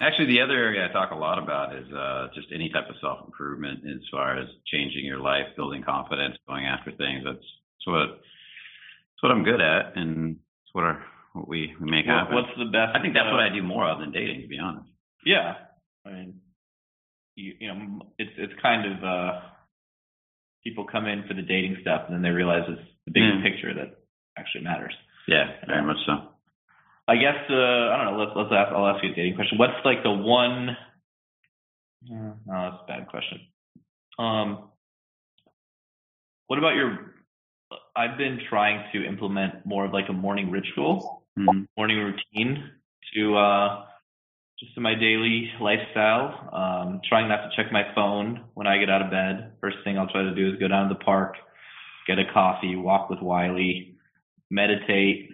Actually, the other area I talk a lot about is uh, just any type of self improvement as far as changing your life, building confidence, going after things. That's, that's what that's what I'm good at, and it's what our what we, we make What- happen. what's the best? I think that's uh, what I do more of than dating, to be honest. Yeah, I mean, you, you know, it's it's kind of uh, people come in for the dating stuff, and then they realize it's the bigger Yeah. picture that actually matters. Yeah, very much so. I guess uh, I don't know. Let's let's ask. I'll ask you a dating question. What's like the one? No, that's a bad question. Um, what about your? I've been trying to implement more of like a morning ritual, Mhm. morning routine to uh, just to my daily lifestyle. Um, trying not to check my phone when I get out of bed. First thing I'll try to do is go down to the park, get a coffee, walk with Wiley, meditate,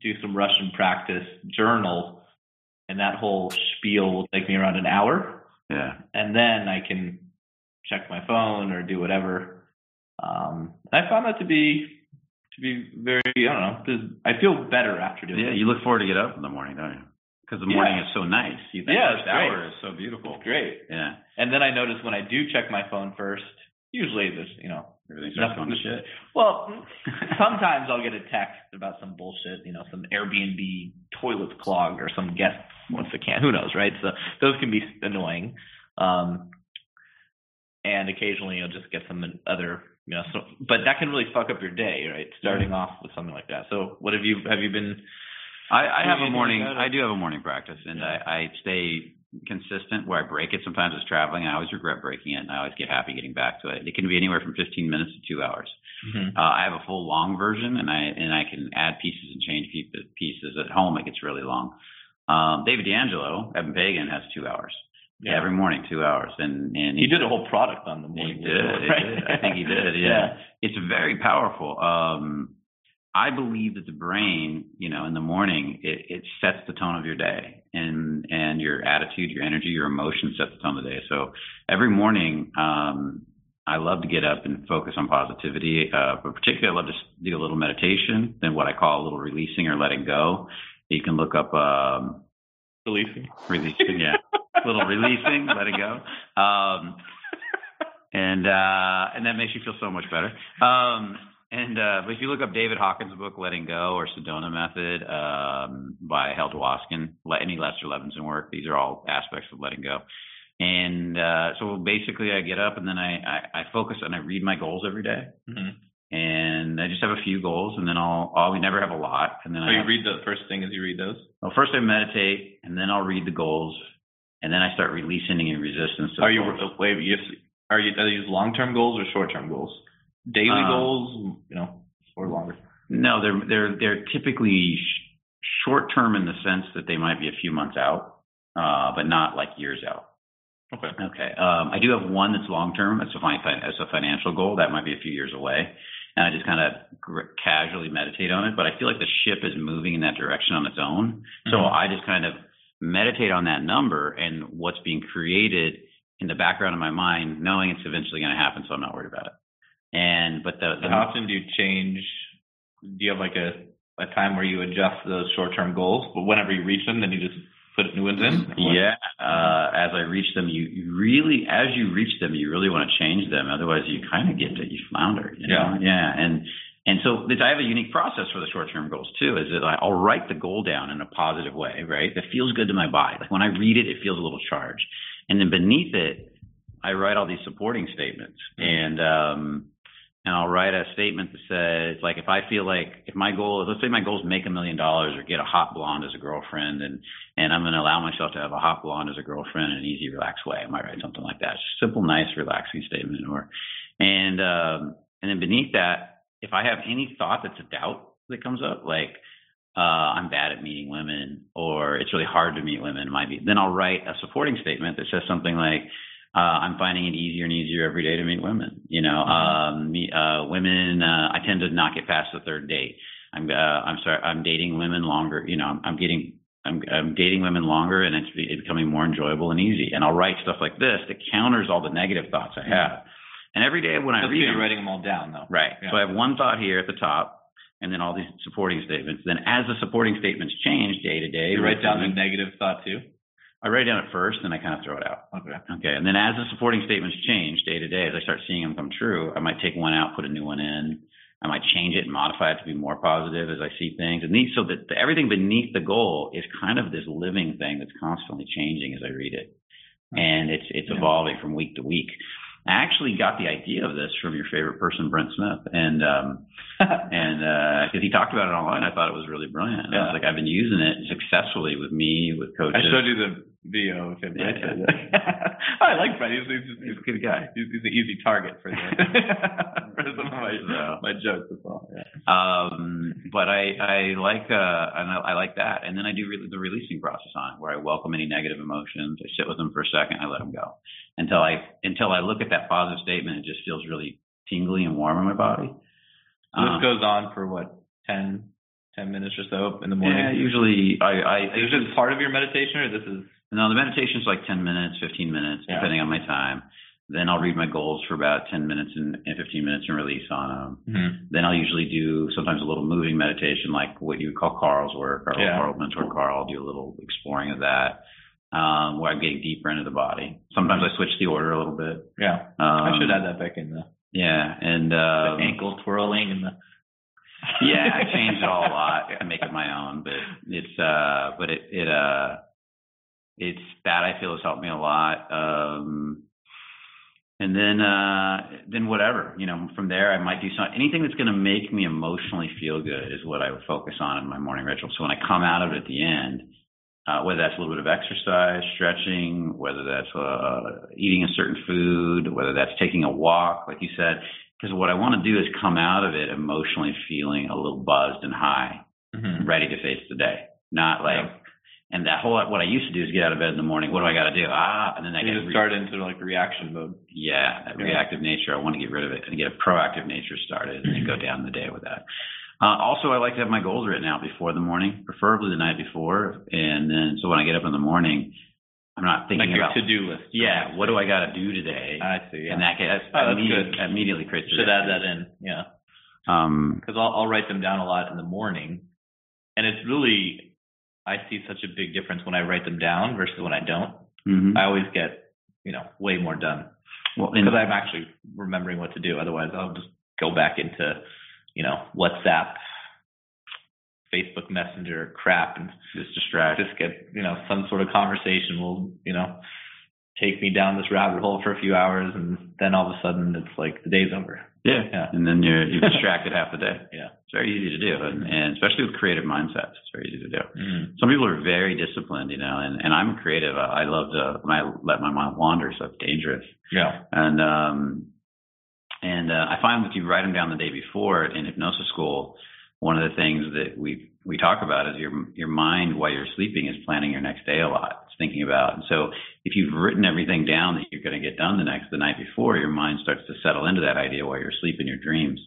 do some Russian practice, journal, and that whole spiel will take me around an hour. Yeah. And then I can check my phone or do whatever. Um, I found that to be to be very I don't know. I feel better after doing Yeah. it. You look forward to get up in the morning, don't you? Because the morning Yeah. is so nice. You think Yeah, shower great. is so beautiful. It's great. Yeah. And then I notice when I do check my phone first, usually there's you know Everything starts Nothing- going to shit. well sometimes I'll get a text about some bullshit, you know, some Airbnb toilets clogged or some guest wants to can who knows, right? So those can be annoying. Um and occasionally you'll just get some other you know so but that can really fuck up your day, right? Starting off with something like that. So what have you have you been I, I have a morning. I do have a morning practice, and Yeah. I, I stay consistent. Where I break it sometimes it's traveling. I always regret breaking it, and I always get happy getting back to it. It can be anywhere from 15 minutes to two hours. Uh, I have a full long version, and I and I can add pieces and change pieces. At home, it gets really long. Um, David D'Angelo, Eben Pagan, has two hours every morning, two hours, and and He did a whole product on the He morning. did. ritual, he did. I think he did. Yeah. It's very powerful. Um, I believe that the brain, you know, in the morning, it, it sets the tone of your day, and and your attitude, your energy, your emotions set the tone of the day. So every morning, um, I love to get up and focus on positivity. Uh, but particularly, I love to do a little meditation, then what I call a little releasing or letting go. You can look up um, Releasing. releasing, yeah, a little releasing, letting go, um, and uh, and that makes you feel so much better. Um, and uh, but if you look up David Hawkins' book "Letting Go" or Sedona Method um, by Hale Dwoskin, Le- any Lester Levinson work, these are all aspects of letting go. And uh, so basically, I get up and then I, I, I focus and I read my goals every day. hmm And I just have a few goals, and then I'll, I'll we never have a lot. And then Oh, I you read the first thing is you read those. well, first I meditate, and then I'll read the goals, and then I start releasing any resistance. To Are you wait? You are you are these long term goals or short term goals? Daily Um, goals, you know, or longer. No, they're they're they're typically sh- short term in the sense that they might be a few months out, uh, but not like years out. Okay. Okay. Um, I do have one that's long term. That's a fi- that's a financial goal that might be a few years away, and I just kind of gr- casually meditate on it. But I feel like the ship is moving in that direction on its own, so Mhm. I just kind of meditate on that number and what's being created in the background of my mind, knowing it's eventually going to happen, so I'm not worried about it. And but the, the how often do you change? Do you have like a a time where you adjust those short term goals, but whenever you reach them, then you just put new ones in? Yeah, uh, as I reach them, you, you really, as you reach them, you really want to change them. Otherwise, you kind of get to you flounder. You know? Yeah. yeah, and and so I have a unique process for the short term goals too. Is that I'll write the goal down in a positive way, right? That feels good to my body. Like when I read it, it feels a little charged, and then beneath it, I write all these supporting statements, and um, and I'll write a statement that says, like, if I feel like if my goal, is, let's say my goal is make a million dollars or get a hot blonde as a girlfriend, and and I'm going to allow myself to have a hot blonde as a girlfriend in an easy, relaxed way. I might write something like that. Simple, nice, relaxing statement. Or, and um, and then beneath that, if I have any thought that's a doubt that comes up, like uh, I'm bad at meeting women, or it's really hard to meet women, might be, then I'll write a supporting statement that says something like. Uh, I'm finding it easier and easier every day to meet women. You know, um, uh, women. Uh, I tend to not get past the third date. I'm. Uh, I'm sorry. I'm dating women longer. You know, I'm, I'm getting. I'm, I'm dating women longer, and it's, it's becoming more enjoyable and easy. And I'll write stuff like this that counters all the negative thoughts I have. And every day when I That's read you're writing them all down though. Right. Yeah. So I have one thought here at the top, and then all these supporting statements. Then as the supporting statements change day to day, You write down the the negative thought too. I write it down at first, and I kind of throw it out. Okay. Okay. And then as the supporting statements change day to day, as I start seeing them come true, I might take one out, put a new one in. I might change it and modify it to be more positive as I see things. And these, so that the, everything beneath the goal is kind of this living thing that's constantly changing as I read it. And it's, it's Yeah. evolving from week to week. I actually got the idea of this from your favorite person, Brent Smith. And, um, and, uh, cause he talked about it online. I thought it was really brilliant. And I Yeah. was like, I've been using it successfully with me, with coaches. I showed you the him. Yeah, right? I like Brett. He's, he's, He's a good guy. he's, he's an easy target for the for some of my So- my jokes as well. Yeah. Um, but I, I like, uh, and I, I like that. And then I do re- the releasing process on it where I welcome any negative emotions. I sit with them for a second. I let them go until I, until I look at that positive statement. It just feels really tingly and warm in my body. So this Um, goes on for what 10, 10 minutes or so in the morning. yeah, usually I, I, Is this part of your meditation, or this is? No, the meditation's like 10 minutes, 15 minutes, Yeah. depending on my time. Then I'll read my goals for about 10 minutes and, and 15 minutes and release on them. Then I'll usually do sometimes a little moving meditation, like what you would call Carl's work. Our Yeah. Carl mentor Carl. I'll do a little exploring of that, um, where I'm getting deeper into the body. Sometimes I switch the order a little bit. Yeah, Um, I should add that back in the, Yeah, and the um, ankle twirling and the. yeah, I changed it all a lot to make it my own, but it's uh, but it it uh, it's that I feel has helped me a lot. Um, and then uh, then whatever you know from there I might do something anything that's going to make me emotionally feel good is what I would focus on in my morning ritual. So when I come out of it at the end, uh, whether that's a little bit of exercise, stretching, whether that's uh, eating a certain food, whether that's taking a walk, like you said, because what I want to do is come out of it emotionally feeling a little buzzed and high, Mhm. ready to face the day. Not like, Yeah. And that whole, what I used to do is get out of bed in the morning. What do I got to do? Ah, and then I You get, just re- start into like reaction mode. yeah, that Yeah. reactive nature. I want to get rid of it and get a proactive nature started and then go down the day with that. Uh, also, I like to have my goals written out before the morning, preferably the night before. And then, so when I get up in the morning, I'm not thinking Like your about, to-do list. yeah, what do I got to do today? I see. Yeah. In that case, that's, Oh, that's immediately, good. immediately creates should add that in. Yeah. Um, because I'll, I'll write them down a lot in the morning, and it's really I see such a big difference when I write them down versus when I don't. mhm. I always get you know way more done well, because I'm actually remembering what to do. Otherwise, I'll just go back into you know WhatsApp, Facebook Messenger crap, and just distract. just get you know some sort of conversation will you know take me down this rabbit hole for a few hours, and then all of a sudden it's like the day's over. Yeah. Yeah. And then you're, you're distracted half the day. Yeah. It's very easy to do. And, and especially with creative mindsets, it's very easy to do. Mm. Some people are very disciplined, you know, and, and I'm creative. I, I love to, I let my mind wander, so it's dangerous. Yeah. And, um, and, uh, I find if you write them down the day before in hypnosis school, one of the things that we, we talk about is your, your mind while you're sleeping is planning your next day a lot. It's thinking about. And so if you've written everything down that you're going to get done the next, the night before, your mind starts to settle into that idea while you're asleep in your dreams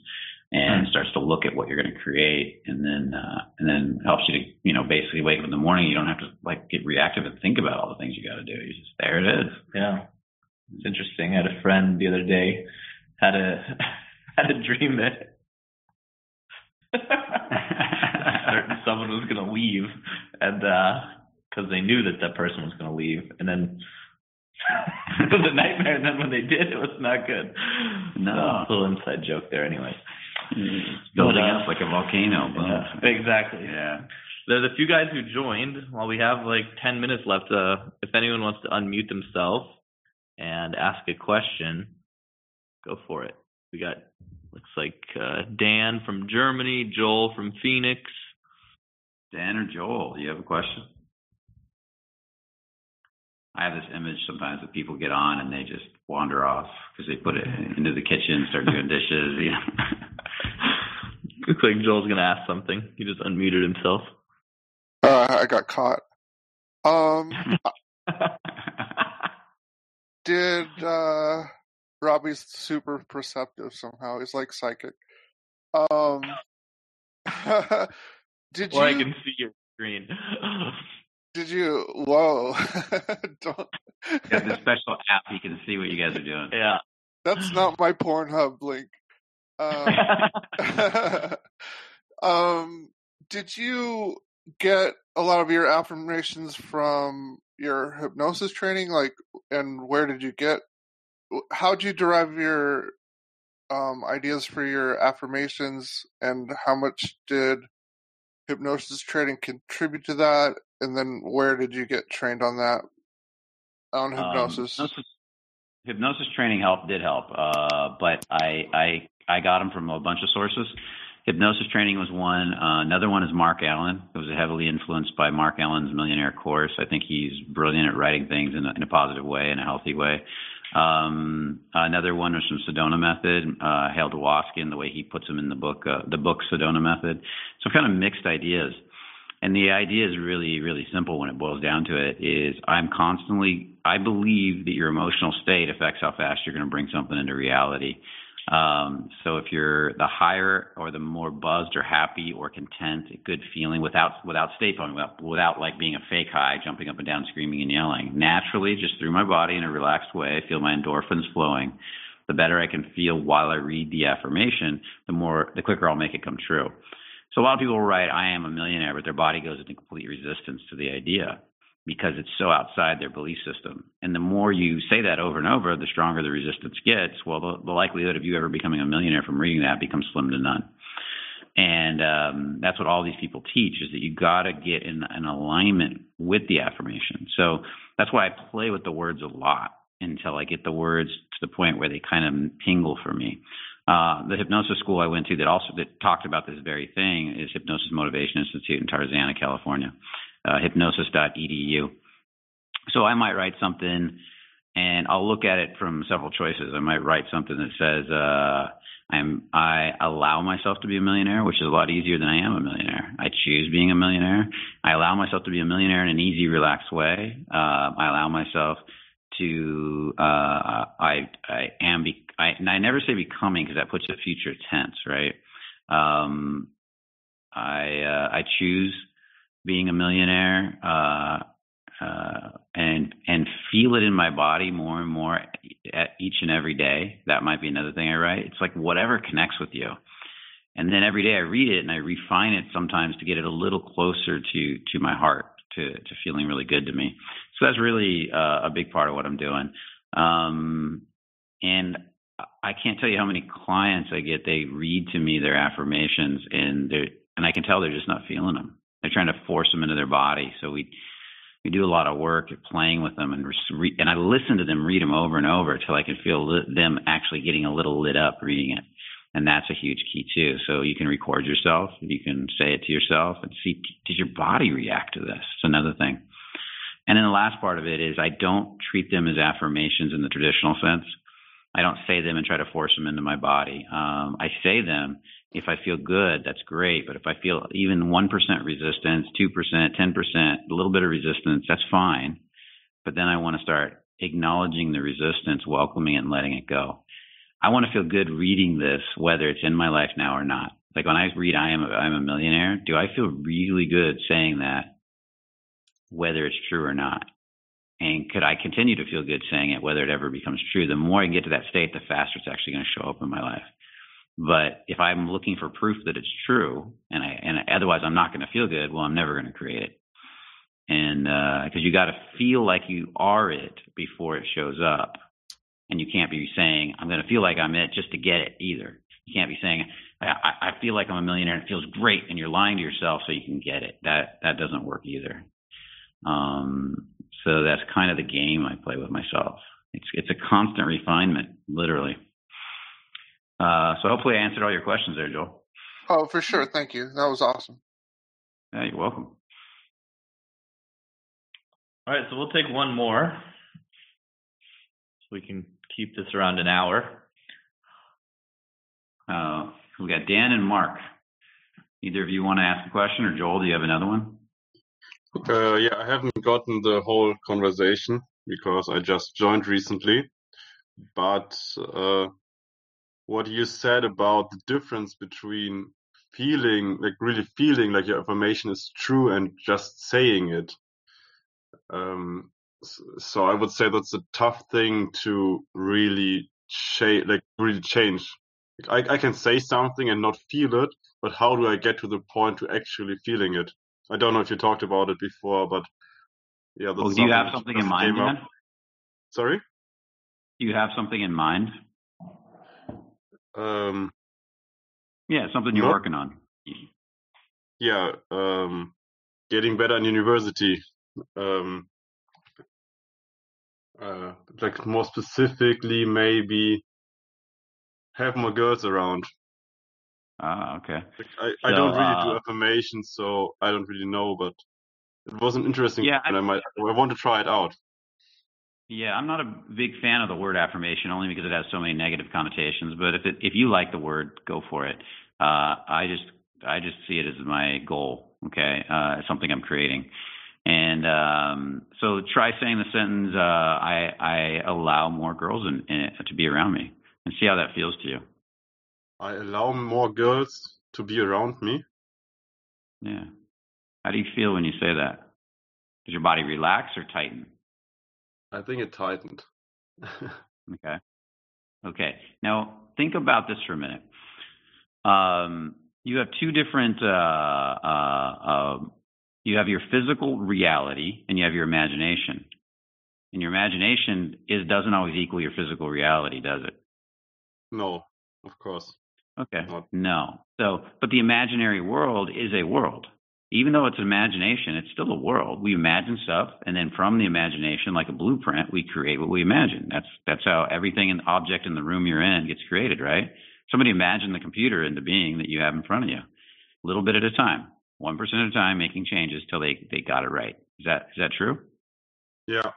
and starts to look at what you're going to create and then, uh, and then helps you to, you know, basically wake up in the morning. You don't have to like get reactive and think about all the things you got to do. You just, there it is. Yeah. It's interesting. I had a friend the other day had a had a dream that someone was going to leave, and because they knew that that person was going to leave, and then it was a nightmare. And then when they did, it was not good. No. So, little inside joke there. Anyway. It's building But, uh, up like a volcano. Boom. Yeah, exactly. Yeah. There's a few guys who joined. While we have like 10 minutes left, uh, if anyone wants to unmute themselves and ask a question, go for it. We got, looks like uh, Dan from Germany, Joel from Phoenix. Dan or Joel, do you have a question? I have this image sometimes that people get on and they just wander off because they put it into the kitchen, start doing dishes. You know. Looks like Joel's going to ask something. He just unmuted himself. Uh, I got caught. Um, did uh, Robbie's super perceptive somehow? He's like psychic. Um, did or I you? can see your screen. Did you? Whoa! Don't. Got this special app you can see what you guys are doing. yeah. That's not my Pornhub link. Um, um, did you get a lot of your affirmations from your hypnosis training? Like, and where did you get? How'd you derive your um, ideas for your affirmations, and how much did hypnosis training contribute to that? And then, where did you get trained on that? On hypnosis. Um, hypnosis, hypnosis training help did help, uh, but I, I I got them from a bunch of sources. hypnosis training was one. Uh, another one is Marc Allen. It was heavily influenced by Marc Allen's Millionaire Course. I think he's brilliant at writing things in a, in a positive way, in a healthy way. Um, another one was from Sedona Method, uh, Hale Dwoskin, the way he puts them in the book, uh, the book Sedona Method. So kind of mixed ideas. And the idea is really, really simple when it boils down to it is I'm constantly, I believe that your emotional state affects how fast you're going to bring something into reality. Um, so if you're the higher or the more buzzed or happy or content, a good feeling without without state phone, without, without like being a fake high, jumping up and down, screaming and yelling, naturally, just through my body in a relaxed way, I feel my endorphins flowing. The better I can feel while I read the affirmation, the more the quicker I'll make it come true. So a lot of people write, I am a millionaire, but their body goes into complete resistance to the idea because it's so outside their belief system. And the more you say that over and over, the stronger the resistance gets. Well, the, the likelihood of you ever becoming a millionaire from reading that becomes slim to none. And um, that's what all these people teach is that you got to get in an alignment with the affirmation. So that's why I play with the words a lot until I get the words to the point where they kind of tingle for me. Uh, the hypnosis school I went to that also that talked about this very thing is Hypnosis Motivation Institute in Tarzana, California, uh, hypnosis.edu. So I might write something and I'll look at it from several choices. I might write something that says, uh, I'm, I allow myself to be a millionaire, which is a lot easier than I am a millionaire. I choose being a millionaire. I allow myself to be a millionaire in an easy, relaxed way. Uh, I allow myself to, uh, I, I am, be, I, and I never say becoming because that puts a future tense, right? Um, I, uh, I choose being a millionaire, uh, uh, and and feel it in my body more and more at each and every day. That might be another thing I write. It's like whatever connects with you, and then every day I read it and I refine it sometimes to get it a little closer to to my heart, to to feeling really good to me. So that's really uh, a big part of what I'm doing. Um, and I can't tell you how many clients I get. They read to me their affirmations, and they and I can tell they're just not feeling them. They're trying to force them into their body. So we we do a lot of work at playing with them and re- and I listen to them read them over and over until I can feel li- them actually getting a little lit up reading it. And that's a huge key too. So you can record yourself, you can say it to yourself and see does your body react to this? It's another thing. And then the last part of it is I don't treat them as affirmations in the traditional sense. I don't say them and try to force them into my body. Um, I say them if I feel good, that's great. But if I feel even 1% resistance, 2%, 10%, a little bit of resistance, that's fine. But then I want to start acknowledging the resistance, welcoming it, and letting it go. I want to feel good reading this, whether it's in my life now or not. Like when I read I am a, I'm a millionaire, do I feel really good saying that, whether it's true or not? And could I continue to feel good saying it, whether it ever becomes true? The more I get to that state, the faster it's actually going to show up in my life. But if I'm looking for proof that it's true, and I and otherwise I'm not going to feel good, well, I'm never going to create it. And because uh, you got to feel like you are it before it shows up, and you can't be saying I'm going to feel like I'm it just to get it either. You can't be saying I, I feel like I'm a millionaire and it feels great, and you're lying to yourself so you can get it. That that doesn't work either. Um, so that's kind of the game I play with myself. It's it's a constant refinement, literally. Uh, so hopefully I answered all your questions there, Joel. Oh, for sure. Thank you. That was awesome. Yeah, you're welcome. All right, so we'll take one more. So we can keep this around an hour. Uh, we got Dan and Mark. Either of you want to ask a question, or Joel, do you have another one? Uh, yeah, I haven't gotten the whole conversation because I just joined recently. But uh, what you said about the difference between feeling like really feeling like your affirmation is true and just saying it. Um, so i would say that's a tough thing to really change like really change. I, I can say something and not feel it but how do i get to the point to actually feeling it? I don't know if you talked about it before but yeah well, do you have something in mind sorry? Do you have something in mind um, yeah, something you're not, working on. Yeah, um, getting better in university. Um, uh, like more specifically, maybe have more girls around. Ah, okay. Like, I, I don't really do uh, affirmations, so I don't really know, but it was an interesting Yeah, and I might I want to try it out. Yeah, I'm not a big fan of the word affirmation only because it has so many negative connotations. But if it, if you like the word, go for it. Uh, I just I just see it as my goal. Okay, uh, it's something I'm creating, and um, so try saying the sentence. Uh, I I allow more girls in, in, to be around me, and see how that feels to you. I allow more girls to be around me. Yeah. How do you feel when you say that? Does your body relax or tighten? I think it tightened. Okay. Okay. Now think about this for a minute. Um, you have two different. Uh, uh, uh, you have your physical reality and you have your imagination. And your imagination is doesn't always equal your physical reality, does it? no, of course. Okay. Not. No. So, but the imaginary world is a world. Even though it's imagination, it's still a world. We imagine stuff, and then from the imagination, like a blueprint, we create what we imagine. That's that's how everything and object in the room you're in gets created, right? Somebody imagined the computer into being that you have in front of you, a little bit at a time, one percent at a time, making changes till they they got it right. Is that is that true? Yeah.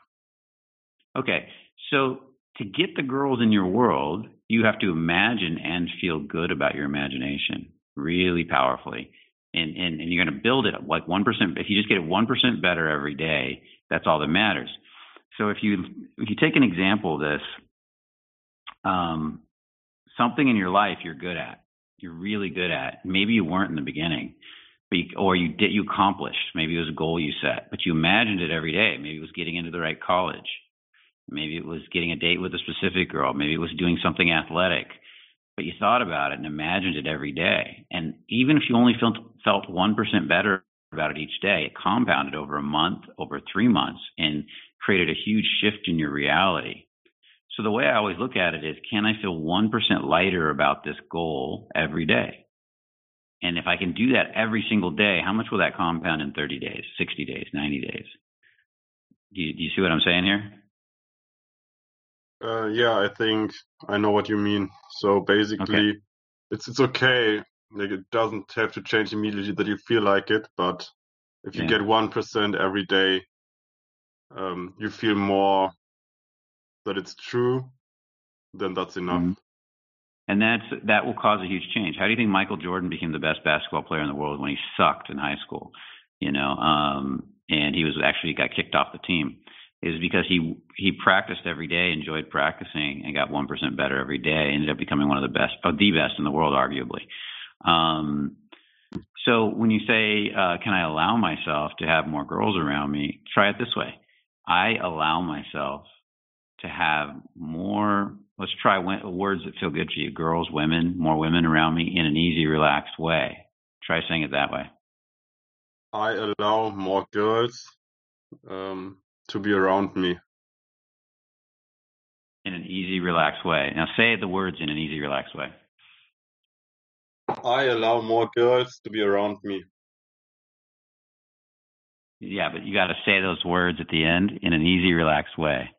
Okay, so to get the girls in your world, you have to imagine and feel good about your imagination really powerfully. And, and, and you're going to build it up like 1%. If you just get it 1% better every day, that's all that matters. So if you, if you take an example of this, um, something in your life you're good at, you're really good at, maybe you weren't in the beginning, but you, or you did, you accomplished, maybe it was a goal you set, but you imagined it every day. Maybe it was getting into the right college. Maybe it was getting a date with a specific girl. Maybe it was doing something athletic. But you thought about it and imagined it every day. And even if you only felt felt one percent better about it each day, it compounded over a month, over three months, and created a huge shift in your reality. So the way I always look at it is, can I feel one percent lighter about this goal every day? And if I can do that every single day, how much will that compound in 30 days, 60 days, 90 days? Do you, do you see what I'm saying here? Uh, yeah, I think I know what you mean. So basically, it's it's okay. Like it doesn't have to change immediately that you feel like it, but if you Yeah. get one percent every day, um, you feel more that it's true, then that's enough. Mhm. And that's that will cause a huge change. How do you think Michael Jordan became the best basketball player in the world when he sucked in high school? You know, um, and he was actually got kicked off the team. Is because he he practiced every day, enjoyed practicing, and got one percent better every day. Ended up becoming one of the best, the best in the world, arguably. Um, so when you say, uh, "Can I allow myself to have more girls around me?" Try it this way: I allow myself to have more. Let's try words that feel good to you: girls, women, more women around me in an easy, relaxed way. Try saying it that way. I allow more girls um, to be around me. In an easy, relaxed way. Now say the words in an easy, relaxed way. I allow more girls to be around me. Yeah, but you got to say those words at the end in an easy, relaxed way.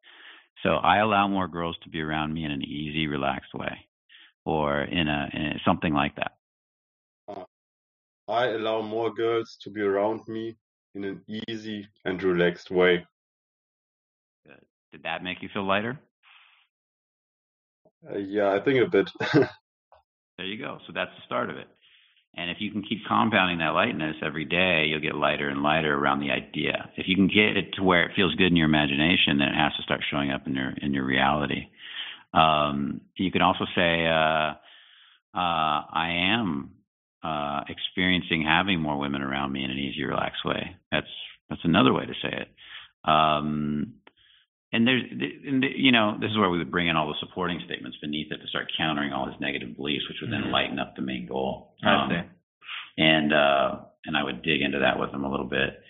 So I allow more girls to be around me in an easy, relaxed way, or in a, in a something like that. Uh, I allow more girls to be around me in an easy and relaxed way. Did that make you feel lighter? Uh, yeah, I think a bit. There you go. So that's the start of it. And if you can keep compounding that lightness every day, you'll get lighter and lighter around the idea. If you can get it to where it feels good in your imagination, then it has to start showing up in your in your reality. Um, you can also say, uh, uh, "I am uh, experiencing having more women around me in an easy, relaxed way." That's that's another way to say it. Um, and there's, and the, you know, this is where we would bring in all the supporting statements beneath it to start countering all his negative beliefs, which would then lighten up the main goal. I Um, see. and uh, and I would dig into that with him a little bit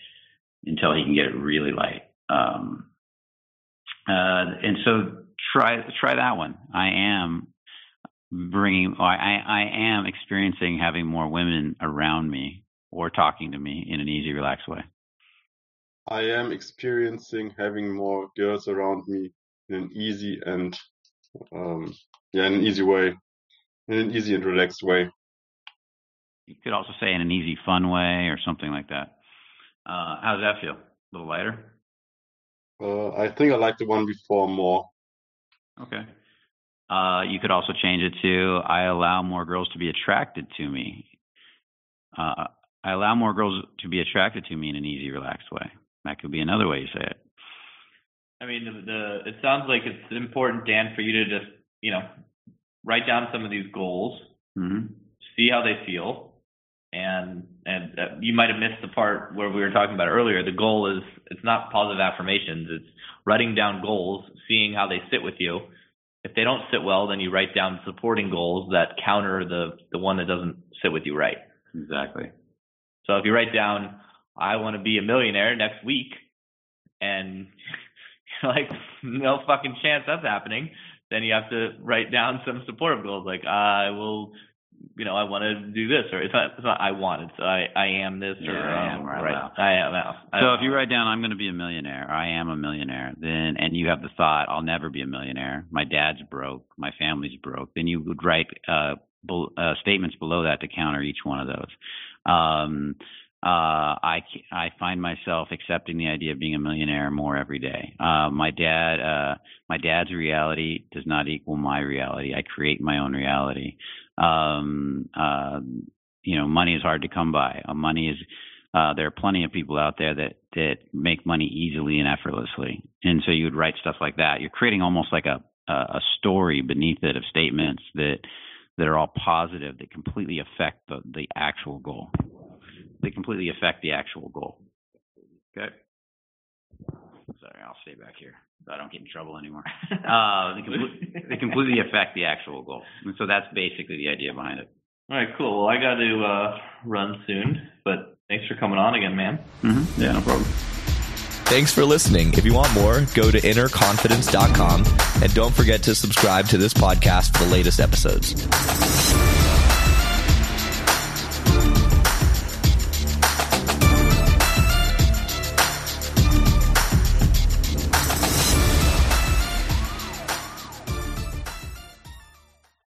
until he can get it really light. Um, uh, and so try try that one. I am bringing. I I I am experiencing having more women around me or talking to me in an easy, relaxed way. I am experiencing having more girls around me in an easy and um, yeah, in an easy way, in an easy and relaxed way. You could also say in an easy, fun way or something like that. Uh, how does that feel? A little lighter? Uh, I think I like the one before more. Okay. Uh, you could also change it to I allow more girls to be attracted to me. Uh, I allow more girls to be attracted to me in an easy, relaxed way. That could be another way you say it. I mean, the, the it sounds like it's important, Dan, for you to just you know write down some of these goals, hmm see how they feel, and and uh, you might have missed the part where we were talking about earlier. The goal is it's not positive affirmations; it's writing down goals, seeing how they sit with you. If they don't sit well, then you write down supporting goals that counter the the one that doesn't sit with you right. Exactly. So if you write down, I want to be a millionaire next week, and you're like, no fucking chance that's happening, then you have to write down some supportive goals like, I will, you know, I want to do this, or it's not, it's not I want, it's I, I am this, or Yeah, I am, right, right. I am. I So if you write down I'm going to be a millionaire, or I am a millionaire, then and you have the thought I'll never be a millionaire. My dad's broke, my family's broke. Then you would write uh, uh, statements below that to counter each one of those. Um, uh, I find myself accepting the idea of being a millionaire more every day. Uh, my dad uh, my dad's reality does not equal my reality. I create my own reality. Um, uh, you know, money is hard to come by. Uh, money is uh, there are plenty of people out there that that make money easily and effortlessly, and so you would write stuff like that. You're creating almost like a a story beneath it of statements that that are all positive that completely affect the the actual goal. They completely affect the actual goal. Okay. Sorry, I'll stay back here so I don't get in trouble anymore. Uh, they, compl- they completely affect the actual goal, and so that's basically the idea behind it. All right, cool. Well, I got to uh, run soon, but thanks for coming on again, man. Mm-hmm. Yeah, no problem. Thanks for listening. If you want more, go to innerconfidence.com and don't forget to subscribe to this podcast for the latest episodes.